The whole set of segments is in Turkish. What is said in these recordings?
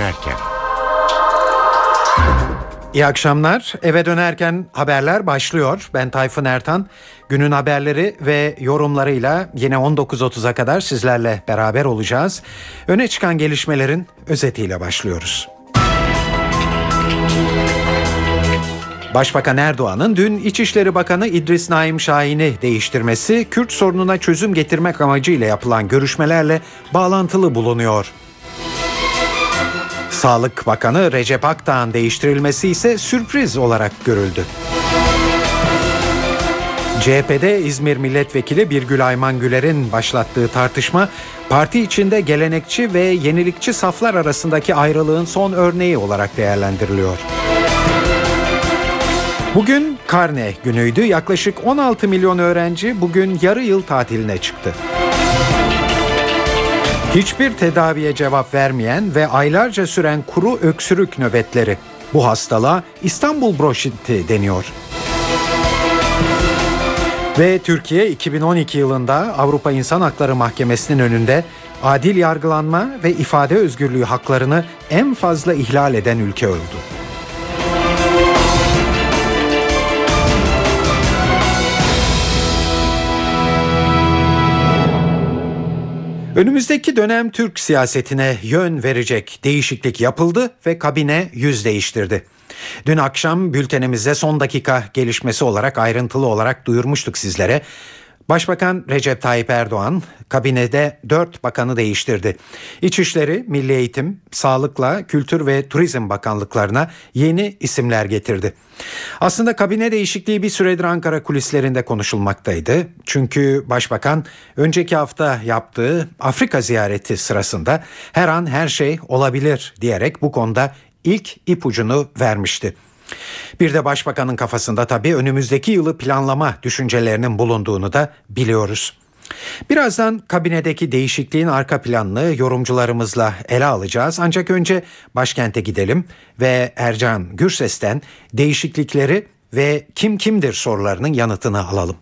dönerken. İyi akşamlar. Eve dönerken haberler başlıyor. Ben Tayfun Ertan. Günün haberleri ve yorumlarıyla yine 19.30'a kadar sizlerle beraber olacağız. Öne çıkan gelişmelerin özetiyle başlıyoruz. Başbakan Erdoğan'ın dün İçişleri Bakanı İdris Naim Şahin'i değiştirmesi Kürt sorununa çözüm getirmek amacıyla yapılan görüşmelerle bağlantılı bulunuyor. Sağlık Bakanı Recep Akdağ'ın değiştirilmesi ise sürpriz olarak görüldü. CHP'de İzmir Milletvekili Birgül Ayman Güler'in başlattığı tartışma parti içinde gelenekçi ve yenilikçi saflar arasındaki ayrılığın son örneği olarak değerlendiriliyor. Bugün karne günüydü. Yaklaşık 16 milyon öğrenci bugün yarı yıl tatiline çıktı. Hiçbir tedaviye cevap vermeyen ve aylarca süren kuru öksürük nöbetleri. Bu hastalığa İstanbul broşiti deniyor. Ve Türkiye 2012 yılında Avrupa İnsan Hakları Mahkemesi'nin önünde adil yargılanma ve ifade özgürlüğü haklarını en fazla ihlal eden ülke oldu. Önümüzdeki dönem Türk siyasetine yön verecek değişiklik yapıldı ve kabine yüz değiştirdi. Dün akşam bültenimizde son dakika gelişmesi olarak ayrıntılı olarak duyurmuştuk sizlere. Başbakan Recep Tayyip Erdoğan kabinede dört bakanı değiştirdi. İçişleri, Milli Eğitim, Sağlıkla, Kültür ve Turizm Bakanlıklarına yeni isimler getirdi. Aslında kabine değişikliği bir süredir Ankara kulislerinde konuşulmaktaydı. Çünkü başbakan önceki hafta yaptığı Afrika ziyareti sırasında her an her şey olabilir diyerek bu konuda ilk ipucunu vermişti. Bir de başbakanın kafasında tabii önümüzdeki yılı planlama düşüncelerinin bulunduğunu da biliyoruz. Birazdan kabinedeki değişikliğin arka planını yorumcularımızla ele alacağız. Ancak önce başkente gidelim ve Ercan Gürses'ten değişiklikleri ve kim kimdir sorularının yanıtını alalım.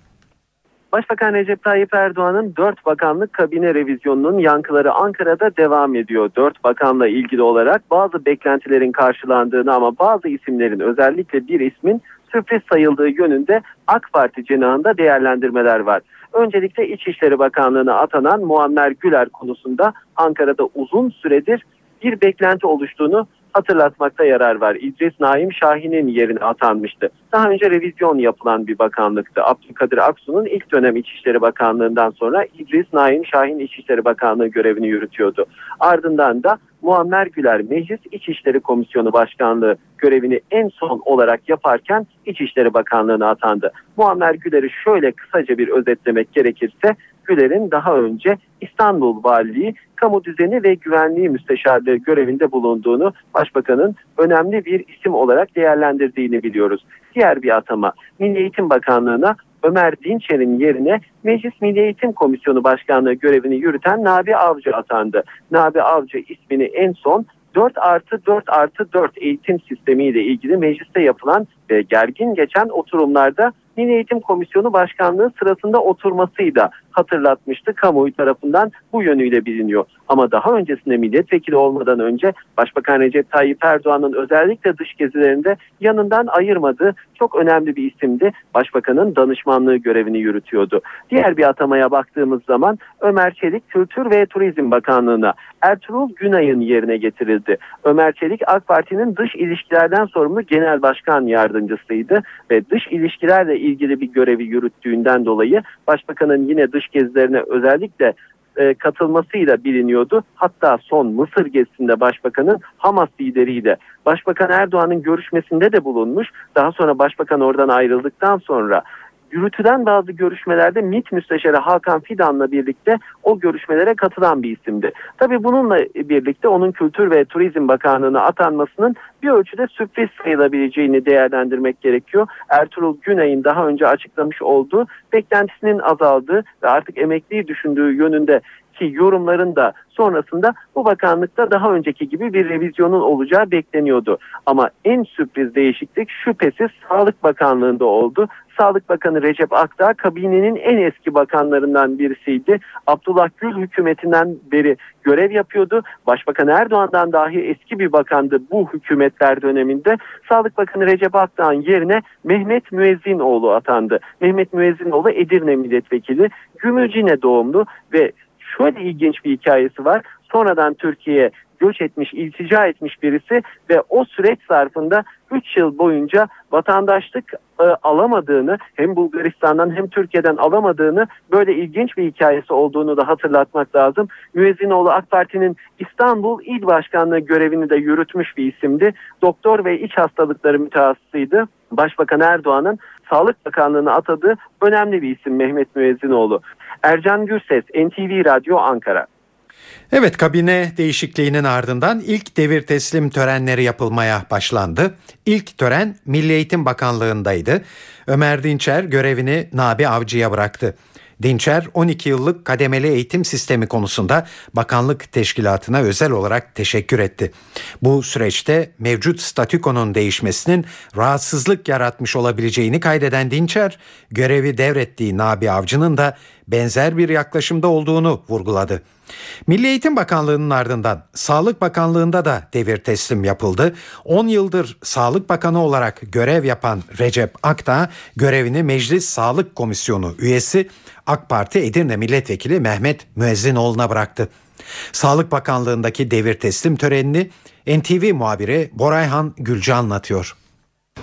Başbakan Recep Tayyip Erdoğan'ın 4 bakanlık kabine revizyonunun yankıları Ankara'da devam ediyor. 4 bakanla ilgili olarak bazı beklentilerin karşılandığını ama bazı isimlerin özellikle bir ismin sürpriz sayıldığı yönünde AK Parti cenahında değerlendirmeler var. Öncelikle İçişleri Bakanlığı'na atanan Muammer Güler konusunda Ankara'da uzun süredir bir beklenti oluştuğunu hatırlatmakta yarar var. İdris Naim Şahin'in yerine atanmıştı. Daha önce revizyon yapılan bir bakanlıktı. Abdülkadir Aksu'nun ilk dönem İçişleri Bakanlığı'ndan sonra İdris Naim Şahin İçişleri Bakanlığı görevini yürütüyordu. Ardından da Muammer Güler Meclis İçişleri Komisyonu Başkanlığı görevini en son olarak yaparken İçişleri Bakanlığı'na atandı. Muammer Güler'i şöyle kısaca bir özetlemek gerekirse Güler'in daha önce İstanbul Valiliği Kamu Düzeni ve Güvenliği Müsteşarlığı görevinde bulunduğunu Başbakanın önemli bir isim olarak değerlendirdiğini biliyoruz. Diğer bir atama Milli Eğitim Bakanlığı'na Ömer Dinçer'in yerine Meclis Milli Eğitim Komisyonu Başkanlığı görevini yürüten Nabi Avcı atandı. Nabi Avcı ismini en son 4 artı 4 artı 4 eğitim sistemiyle ilgili mecliste yapılan ve gergin geçen oturumlarda Milli Eğitim Komisyonu Başkanlığı sırasında oturmasıyla hatırlatmıştı. Kamuoyu tarafından bu yönüyle biliniyor. Ama daha öncesinde milletvekili olmadan önce Başbakan Recep Tayyip Erdoğan'ın özellikle dış gezilerinde yanından ayırmadığı çok önemli bir isimdi. Başbakanın danışmanlığı görevini yürütüyordu. Diğer bir atamaya baktığımız zaman Ömer Çelik Kültür ve Turizm Bakanlığı'na Ertuğrul Günay'ın yerine getirildi. Ömer Çelik AK Parti'nin dış ilişkilerden sorumlu genel başkan yardımcısıydı ve dış ilişkilerle ilgili bir görevi yürüttüğünden dolayı başbakanın yine dış gezilerine özellikle e, katılmasıyla biliniyordu. Hatta son Mısır gezisinde başbakanın Hamas lideriyle Başbakan Erdoğan'ın görüşmesinde de bulunmuş. Daha sonra başbakan oradan ayrıldıktan sonra yürütülen bazı görüşmelerde MİT Müsteşarı Hakan Fidan'la birlikte o görüşmelere katılan bir isimdi. Tabii bununla birlikte onun Kültür ve Turizm Bakanlığı'na atanmasının bir ölçüde sürpriz sayılabileceğini değerlendirmek gerekiyor. Ertuğrul Güney'in daha önce açıklamış olduğu beklentisinin azaldığı ve artık emekliyi düşündüğü yönünde ki yorumların da sonrasında bu bakanlıkta daha önceki gibi bir revizyonun olacağı bekleniyordu. Ama en sürpriz değişiklik şüphesiz Sağlık Bakanlığı'nda oldu. Sağlık Bakanı Recep Akdağ kabinenin en eski bakanlarından birisiydi. Abdullah Gül hükümetinden beri görev yapıyordu. Başbakan Erdoğan'dan dahi eski bir bakandı bu hükümetler döneminde. Sağlık Bakanı Recep Akdağ'ın yerine Mehmet Müezzinoğlu atandı. Mehmet Müezzinoğlu Edirne milletvekili. Gümülcine doğumlu ve şöyle ilginç bir hikayesi var. Sonradan Türkiye'ye göç etmiş, iltica etmiş birisi ve o süreç zarfında 3 yıl boyunca vatandaşlık e, alamadığını hem Bulgaristan'dan hem Türkiye'den alamadığını böyle ilginç bir hikayesi olduğunu da hatırlatmak lazım. Müezzinoğlu AK Parti'nin İstanbul İl Başkanlığı görevini de yürütmüş bir isimdi. Doktor ve iç hastalıkları mütehassısıydı. Başbakan Erdoğan'ın Sağlık Bakanlığı'na atadığı önemli bir isim Mehmet Müezzinoğlu. Ercan Gürses, NTV Radyo Ankara. Evet kabine değişikliğinin ardından ilk devir teslim törenleri yapılmaya başlandı. İlk tören Milli Eğitim Bakanlığı'ndaydı. Ömer Dinçer görevini Nabi Avcı'ya bıraktı. Dinçer 12 yıllık kademeli eğitim sistemi konusunda bakanlık teşkilatına özel olarak teşekkür etti. Bu süreçte mevcut statükonun değişmesinin rahatsızlık yaratmış olabileceğini kaydeden Dinçer, görevi devrettiği Nabi Avcı'nın da benzer bir yaklaşımda olduğunu vurguladı. Milli Eğitim Bakanlığı'nın ardından Sağlık Bakanlığı'nda da devir teslim yapıldı. 10 yıldır Sağlık Bakanı olarak görev yapan Recep Akta görevini Meclis Sağlık Komisyonu üyesi AK Parti Edirne Milletvekili Mehmet Müezzinoğlu'na bıraktı. Sağlık Bakanlığı'ndaki devir teslim törenini NTV muhabiri Borayhan Gülce anlatıyor.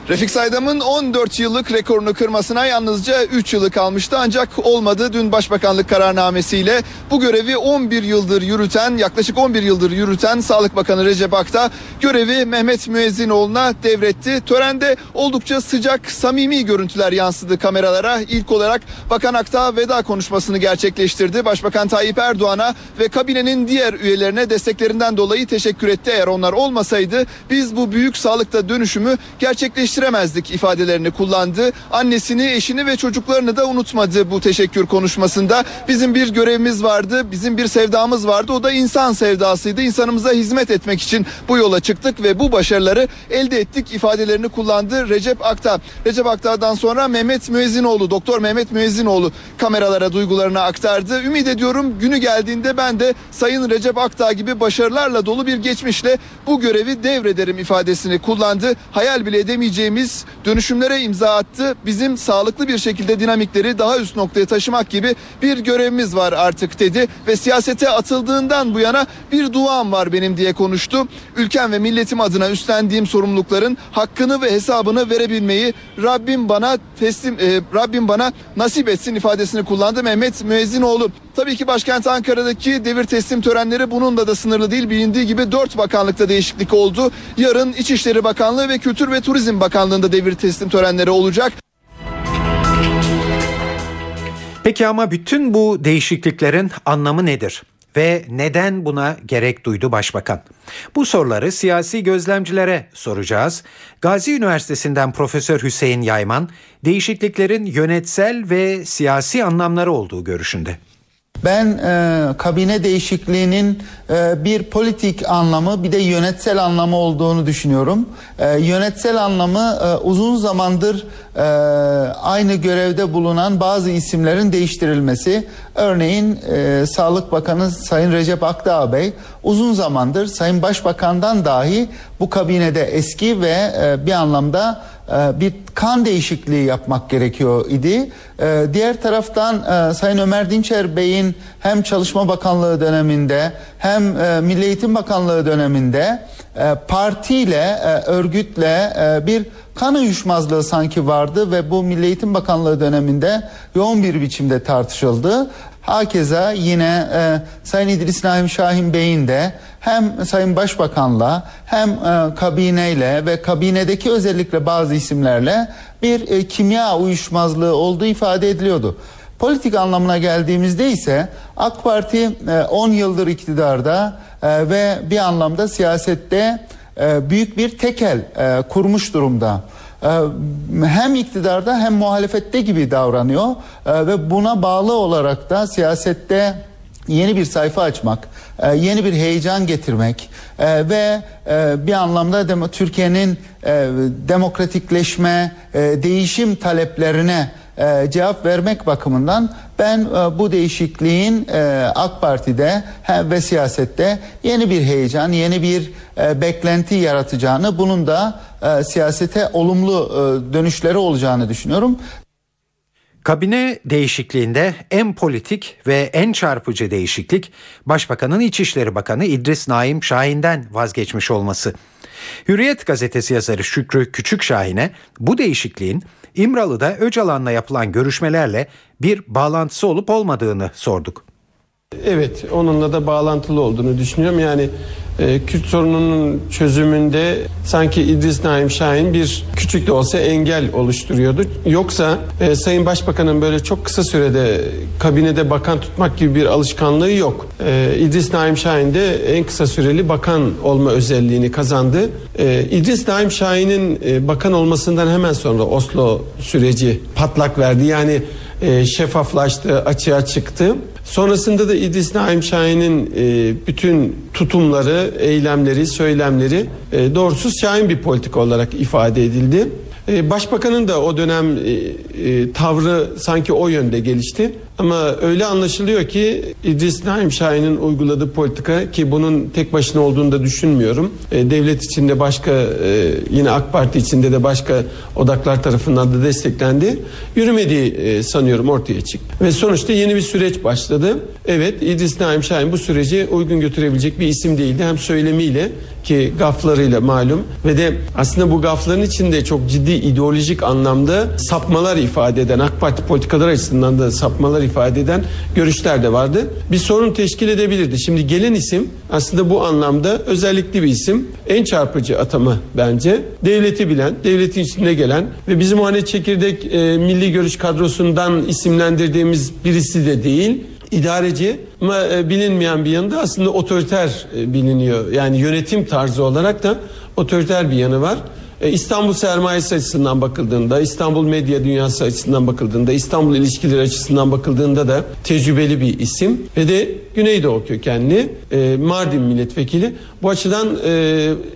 Refik Saydam'ın 14 yıllık rekorunu kırmasına yalnızca 3 yılı kalmıştı ancak olmadı. Dün Başbakanlık kararnamesiyle bu görevi 11 yıldır yürüten yaklaşık 11 yıldır yürüten Sağlık Bakanı Recep Akta görevi Mehmet Müezzinoğlu'na devretti. Törende oldukça sıcak samimi görüntüler yansıdı kameralara. İlk olarak Bakan Akta veda konuşmasını gerçekleştirdi. Başbakan Tayyip Erdoğan'a ve kabinenin diğer üyelerine desteklerinden dolayı teşekkür etti. Eğer onlar olmasaydı biz bu büyük sağlıkta dönüşümü gerçekleştiremezdik gerçekleştiremezdik ifadelerini kullandı. Annesini, eşini ve çocuklarını da unutmadı bu teşekkür konuşmasında. Bizim bir görevimiz vardı, bizim bir sevdamız vardı. O da insan sevdasıydı. İnsanımıza hizmet etmek için bu yola çıktık ve bu başarıları elde ettik ifadelerini kullandı Recep Akta. Recep Akta'dan sonra Mehmet Müezzinoğlu, Doktor Mehmet Müezzinoğlu kameralara duygularını aktardı. Ümit ediyorum günü geldiğinde ben de Sayın Recep Akta gibi başarılarla dolu bir geçmişle bu görevi devrederim ifadesini kullandı. Hayal bile edemeyeceğim edeceğimiz dönüşümlere imza attı. Bizim sağlıklı bir şekilde dinamikleri daha üst noktaya taşımak gibi bir görevimiz var artık dedi ve siyasete atıldığından bu yana bir duam var benim diye konuştu. Ülkem ve milletim adına üstlendiğim sorumlulukların hakkını ve hesabını verebilmeyi Rabbim bana teslim e, Rabbim bana nasip etsin ifadesini kullandı Mehmet Müezzinoğlu. Tabii ki başkent Ankara'daki devir teslim törenleri bununla da sınırlı değil. Bilindiği gibi dört bakanlıkta değişiklik oldu. Yarın İçişleri Bakanlığı ve Kültür ve Turizm Bakanlığı'nda devir teslim törenleri olacak. Peki ama bütün bu değişikliklerin anlamı nedir? Ve neden buna gerek duydu başbakan? Bu soruları siyasi gözlemcilere soracağız. Gazi Üniversitesi'nden Profesör Hüseyin Yayman, değişikliklerin yönetsel ve siyasi anlamları olduğu görüşünde. Ben e, kabine değişikliğinin e, bir politik anlamı bir de yönetsel anlamı olduğunu düşünüyorum. E, yönetsel anlamı e, uzun zamandır e, aynı görevde bulunan bazı isimlerin değiştirilmesi. Örneğin e, Sağlık Bakanı Sayın Recep Akdağ Bey uzun zamandır Sayın Başbakan'dan dahi bu kabinede eski ve e, bir anlamda bir kan değişikliği yapmak gerekiyor idi. E, diğer taraftan e, Sayın Ömer Dinçer Bey'in hem Çalışma Bakanlığı döneminde hem Milli Eğitim Bakanlığı döneminde partiyle, örgütle bir kan uyuşmazlığı sanki vardı ve bu Milli Eğitim Bakanlığı döneminde yoğun bir biçimde tartışıldı. Hakeza yine e, Sayın İdris Naim Şahin Bey'in de hem Sayın Başbakan'la hem e, kabineyle ve kabinedeki özellikle bazı isimlerle bir e, kimya uyuşmazlığı olduğu ifade ediliyordu. Politik anlamına geldiğimizde ise AK Parti e, 10 yıldır iktidarda e, ve bir anlamda siyasette e, büyük bir tekel e, kurmuş durumda. Ee, hem iktidarda hem muhalefette gibi davranıyor. Ee, ve buna bağlı olarak da siyasette yeni bir sayfa açmak, e, yeni bir heyecan getirmek e, ve e, bir anlamda Türkiye'nin demokratikleşme, değişim taleplerine e, cevap vermek bakımından ben e, bu değişikliğin e, AK Parti'de he, ve siyasette yeni bir heyecan, yeni bir e, beklenti yaratacağını, bunun da e, siyasete olumlu e, dönüşleri olacağını düşünüyorum. Kabine değişikliğinde en politik ve en çarpıcı değişiklik Başbakanın İçişleri Bakanı İdris Naim Şahin'den vazgeçmiş olması. Hürriyet gazetesi yazarı Şükrü Küçükşahin'e bu değişikliğin İmralı'da Öcalan'la yapılan görüşmelerle bir bağlantısı olup olmadığını sorduk. Evet, onunla da bağlantılı olduğunu düşünüyorum. Yani e, Kürt sorununun çözümünde sanki İdris Naim Şahin bir küçük de olsa engel oluşturuyordu. Yoksa e, Sayın Başbakan'ın böyle çok kısa sürede kabinede bakan tutmak gibi bir alışkanlığı yok. E, İdris Naim Şahin de en kısa süreli bakan olma özelliğini kazandı. E, İdris Naim Şahin'in e, bakan olmasından hemen sonra Oslo süreci patlak verdi. Yani e, şeffaflaştı, açığa çıktı. Sonrasında da İdris Naim Şahin'in e, bütün tutumları, eylemleri, söylemleri e, doğrusuz Şahin bir politika olarak ifade edildi. E, Başbakanın da o dönem e, e, tavrı sanki o yönde gelişti. Ama öyle anlaşılıyor ki İdris Naim Şahin'in uyguladığı politika ki bunun tek başına olduğunu da düşünmüyorum. Devlet içinde başka yine AK Parti içinde de başka odaklar tarafından da desteklendi. Yürümediği sanıyorum ortaya çıktı. Ve sonuçta yeni bir süreç başladı. Evet İdris Naim Şahin bu süreci uygun götürebilecek bir isim değildi. Hem söylemiyle ki gaflarıyla malum ve de aslında bu gafların içinde çok ciddi ideolojik anlamda sapmalar ifade eden AK Parti politikalar açısından da sapmalar ifade eden görüşler de vardı. Bir sorun teşkil edebilirdi. Şimdi gelen isim aslında bu anlamda özellikli bir isim. En çarpıcı atama bence. Devleti bilen, devletin içinde gelen ve bizim hani çekirdek e, milli görüş kadrosundan isimlendirdiğimiz birisi de değil idareci ama e, bilinmeyen bir yanında aslında otoriter e, biliniyor. Yani yönetim tarzı olarak da otoriter bir yanı var. E, İstanbul sermayesi açısından bakıldığında, İstanbul medya dünyası açısından bakıldığında, İstanbul ilişkileri açısından bakıldığında da tecrübeli bir isim ve de Güneydoğu kökenli Mardin milletvekili. Bu açıdan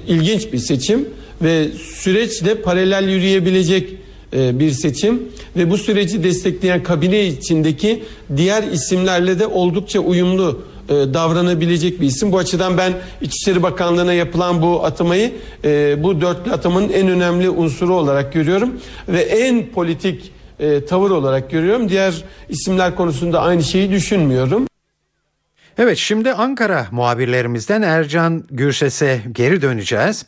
ilginç bir seçim ve süreçle paralel yürüyebilecek bir seçim ve bu süreci destekleyen kabine içindeki diğer isimlerle de oldukça uyumlu e, davranabilecek bir isim. Bu açıdan ben İçişleri Bakanlığı'na yapılan bu atamayı e, bu dörtlü atamanın en önemli unsuru olarak görüyorum ve en politik tavır olarak görüyorum. Diğer isimler konusunda aynı şeyi düşünmüyorum. Evet şimdi Ankara muhabirlerimizden Ercan Gürses'e geri döneceğiz.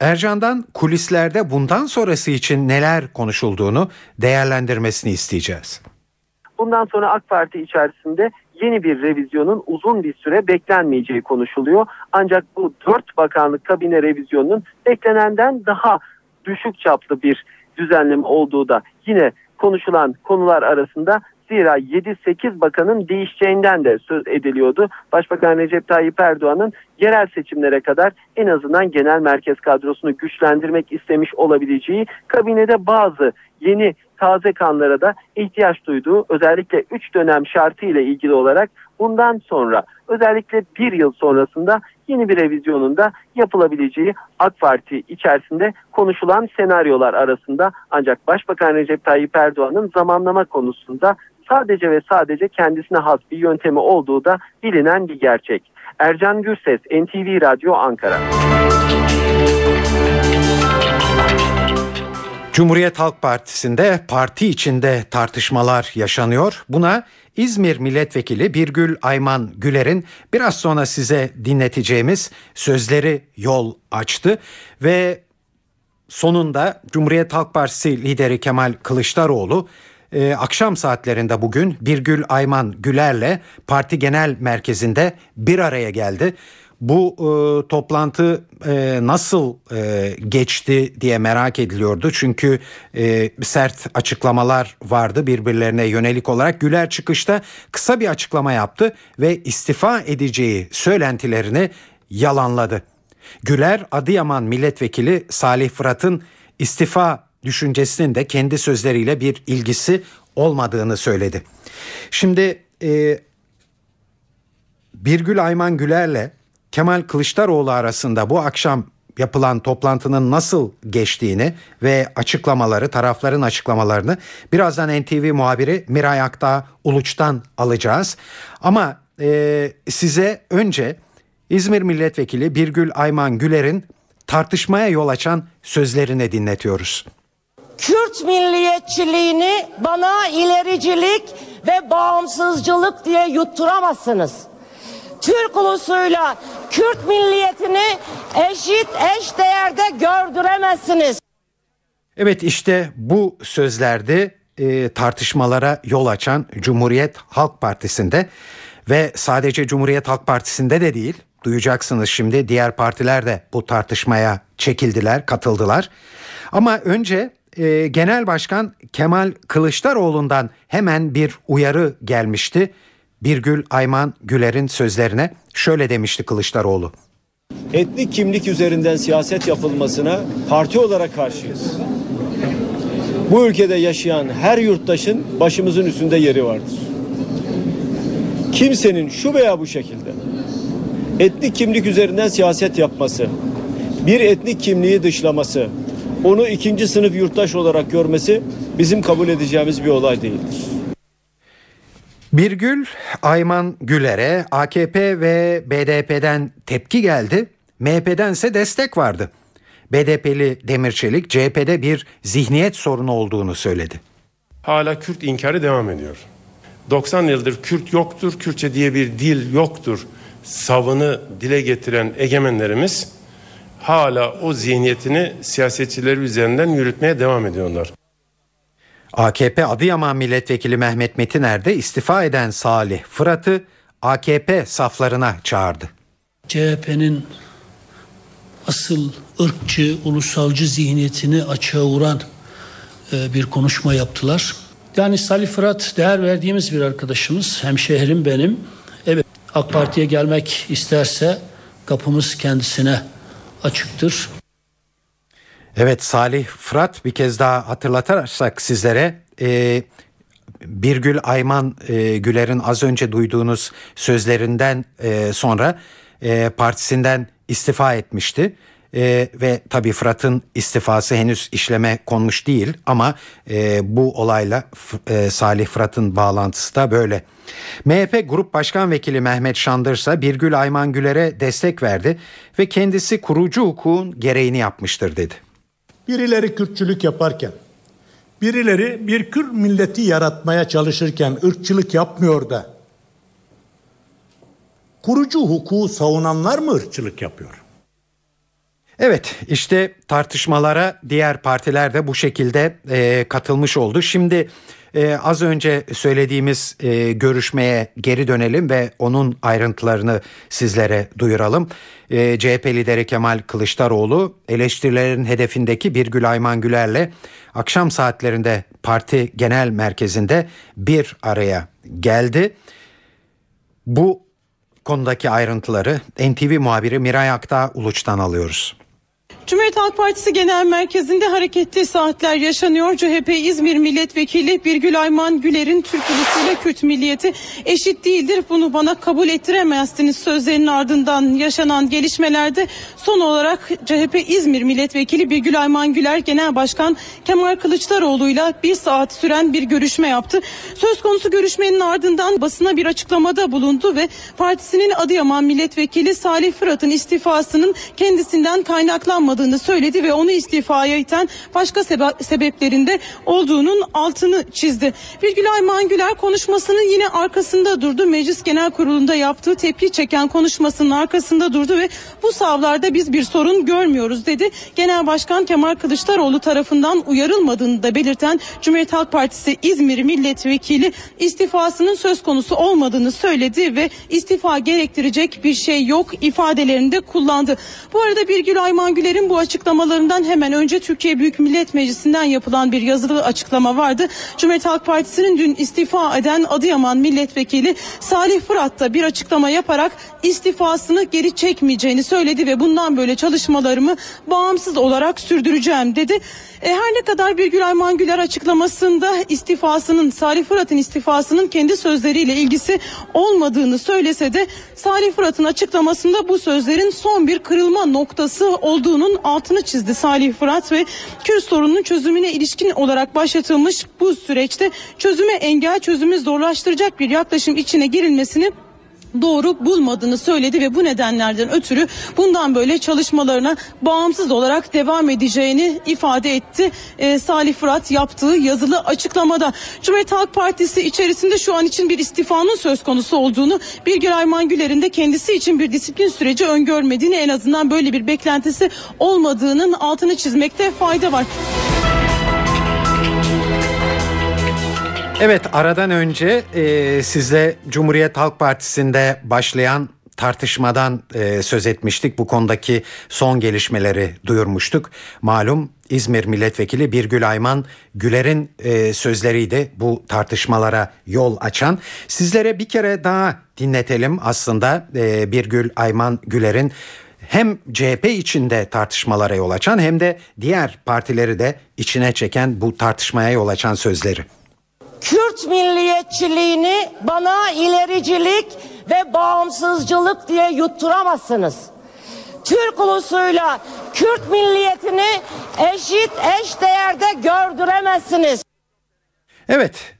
Ercan'dan kulislerde bundan sonrası için neler konuşulduğunu değerlendirmesini isteyeceğiz. Bundan sonra AK Parti içerisinde yeni bir revizyonun uzun bir süre beklenmeyeceği konuşuluyor. Ancak bu dört bakanlık kabine revizyonunun beklenenden daha düşük çaplı bir düzenleme olduğu da yine konuşulan konular arasında Zira 7-8 bakanın değişeceğinden de söz ediliyordu. Başbakan Recep Tayyip Erdoğan'ın yerel seçimlere kadar en azından genel merkez kadrosunu güçlendirmek istemiş olabileceği kabinede bazı yeni taze kanlara da ihtiyaç duyduğu özellikle 3 dönem şartı ile ilgili olarak bundan sonra özellikle bir yıl sonrasında yeni bir revizyonunda yapılabileceği AK Parti içerisinde konuşulan senaryolar arasında ancak Başbakan Recep Tayyip Erdoğan'ın zamanlama konusunda sadece ve sadece kendisine has bir yöntemi olduğu da bilinen bir gerçek. Ercan Gürses, NTV Radyo Ankara. Cumhuriyet Halk Partisi'nde parti içinde tartışmalar yaşanıyor. Buna İzmir Milletvekili Birgül Ayman Güler'in biraz sonra size dinleteceğimiz sözleri yol açtı ve sonunda Cumhuriyet Halk Partisi lideri Kemal Kılıçdaroğlu e, akşam saatlerinde bugün Birgül Ayman Güler'le parti genel merkezinde bir araya geldi. Bu e, toplantı e, nasıl e, geçti diye merak ediliyordu. Çünkü e, sert açıklamalar vardı birbirlerine yönelik olarak. Güler çıkışta kısa bir açıklama yaptı ve istifa edeceği söylentilerini yalanladı. Güler Adıyaman milletvekili Salih Fırat'ın istifa düşüncesinin de kendi sözleriyle bir ilgisi olmadığını söyledi. Şimdi e, Birgül Ayman Güler'le Kemal Kılıçdaroğlu arasında bu akşam yapılan toplantının nasıl geçtiğini ve açıklamaları, tarafların açıklamalarını birazdan NTV muhabiri Miray Aktağ Uluç'tan alacağız. Ama e, size önce İzmir Milletvekili Birgül Ayman Güler'in tartışmaya yol açan sözlerini dinletiyoruz. Kürt milliyetçiliğini bana ilericilik ve bağımsızcılık diye yutturamazsınız. Türk ulusuyla Kürt milliyetini eşit eş değerde gördüremezsiniz. Evet işte bu sözlerde e, tartışmalara yol açan Cumhuriyet Halk Partisi'nde ve sadece Cumhuriyet Halk Partisi'nde de değil duyacaksınız şimdi diğer partiler de bu tartışmaya çekildiler, katıldılar. Ama önce e, Genel Başkan Kemal Kılıçdaroğlu'ndan hemen bir uyarı gelmişti. Birgül Ayman Güler'in sözlerine şöyle demişti Kılıçdaroğlu. etnik kimlik üzerinden siyaset yapılmasına parti olarak karşıyız. Bu ülkede yaşayan her yurttaşın başımızın üstünde yeri vardır. Kimsenin şu veya bu şekilde etnik kimlik üzerinden siyaset yapması, bir etnik kimliği dışlaması, onu ikinci sınıf yurttaş olarak görmesi bizim kabul edeceğimiz bir olay değildir. Birgül Ayman Güler'e AKP ve BDP'den tepki geldi. MHP'den ise destek vardı. BDP'li Demirçelik CHP'de bir zihniyet sorunu olduğunu söyledi. hala Kürt inkarı devam ediyor. 90 yıldır Kürt yoktur, Kürtçe diye bir dil yoktur savını dile getiren egemenlerimiz hala o zihniyetini siyasetçileri üzerinden yürütmeye devam ediyorlar. AKP Adıyaman Milletvekili Mehmet Metiner de istifa eden Salih Fırat'ı AKP saflarına çağırdı. CHP'nin asıl ırkçı, ulusalcı zihniyetini açığa vuran e, bir konuşma yaptılar. Yani Salih Fırat değer verdiğimiz bir arkadaşımız, hemşehrim benim. Evet AK Parti'ye gelmek isterse kapımız kendisine açıktır. Evet Salih Fırat bir kez daha hatırlatarsak sizlere e, Birgül Ayman e, Güler'in az önce duyduğunuz sözlerinden e, sonra e, partisinden istifa etmişti. E, ve tabii Fırat'ın istifası henüz işleme konmuş değil ama e, bu olayla e, Salih Fırat'ın bağlantısı da böyle. MHP Grup Başkan Vekili Mehmet Şandır ise Birgül Ayman Güler'e destek verdi ve kendisi kurucu hukukun gereğini yapmıştır dedi. Birileri Kürtçülük yaparken, birileri bir Kürt milleti yaratmaya çalışırken ırkçılık yapmıyor da kurucu hukuku savunanlar mı ırkçılık yapıyor? Evet işte tartışmalara diğer partiler de bu şekilde e, katılmış oldu. Şimdi e, az önce söylediğimiz e, görüşmeye geri dönelim ve onun ayrıntılarını sizlere duyuralım. E, CHP lideri Kemal Kılıçdaroğlu eleştirilerin hedefindeki Birgül Ayman Güler'le akşam saatlerinde parti genel merkezinde bir araya geldi. Bu konudaki ayrıntıları NTV muhabiri Miray Aktağ Uluç'tan alıyoruz. Cumhuriyet Halk Partisi Genel Merkezi'nde hareketli saatler yaşanıyor. CHP İzmir Milletvekili Birgül Ayman Güler'in Türk ulusuyla Kürt milliyeti eşit değildir. Bunu bana kabul ettiremezsiniz sözlerinin ardından yaşanan gelişmelerde son olarak CHP İzmir Milletvekili Birgül Ayman Güler Genel Başkan Kemal Kılıçdaroğlu'yla bir saat süren bir görüşme yaptı. Söz konusu görüşmenin ardından basına bir açıklamada bulundu ve partisinin Adıyaman Milletvekili Salih Fırat'ın istifasının kendisinden kaynaklanmadığını söyledi ve onu istifaya iten başka sebe- sebeplerinde olduğunun altını çizdi. Birgül Ayman Güler konuşmasının yine arkasında durdu. Meclis Genel Kurulu'nda yaptığı tepki çeken konuşmasının arkasında durdu ve bu savlarda biz bir sorun görmüyoruz dedi. Genel Başkan Kemal Kılıçdaroğlu tarafından uyarılmadığını da belirten Cumhuriyet Halk Partisi İzmir Milletvekili istifasının söz konusu olmadığını söyledi ve istifa gerektirecek bir şey yok ifadelerini de kullandı. Bu arada Birgül Ayman Güler'in bu açıklamalarından hemen önce Türkiye Büyük Millet Meclisi'nden yapılan bir yazılı açıklama vardı. Cumhuriyet Halk Partisi'nin dün istifa eden Adıyaman Milletvekili Salih Fırat da bir açıklama yaparak istifasını geri çekmeyeceğini söyledi ve bundan böyle çalışmalarımı bağımsız olarak sürdüreceğim dedi. E, her ne kadar Birgül Ayman Güler açıklamasında istifasının Salih Fırat'ın istifasının kendi sözleriyle ilgisi olmadığını söylese de Salih Fırat'ın açıklamasında bu sözlerin son bir kırılma noktası olduğunun altını çizdi Salih Fırat ve Kürt sorununun çözümüne ilişkin olarak başlatılmış bu süreçte çözüme engel çözümü zorlaştıracak bir yaklaşım içine girilmesini doğru bulmadığını söyledi ve bu nedenlerden ötürü bundan böyle çalışmalarına bağımsız olarak devam edeceğini ifade etti. Ee, Salih Fırat yaptığı yazılı açıklamada Cumhuriyet Halk Partisi içerisinde şu an için bir istifanın söz konusu olduğunu Birgül Ayman Güler'in de kendisi için bir disiplin süreci öngörmediğini en azından böyle bir beklentisi olmadığının altını çizmekte fayda var. Evet aradan önce e, size Cumhuriyet Halk Partisi'nde başlayan tartışmadan e, söz etmiştik. Bu konudaki son gelişmeleri duyurmuştuk. Malum İzmir Milletvekili Birgül Ayman Güler'in e, sözleriydi bu tartışmalara yol açan. Sizlere bir kere daha dinletelim aslında e, Birgül Ayman Güler'in hem CHP içinde tartışmalara yol açan hem de diğer partileri de içine çeken bu tartışmaya yol açan sözleri. Kürt milliyetçiliğini bana ilericilik ve bağımsızcılık diye yutturamazsınız. Türk ulusuyla Kürt milliyetini eşit eş değerde gördüremezsiniz. Evet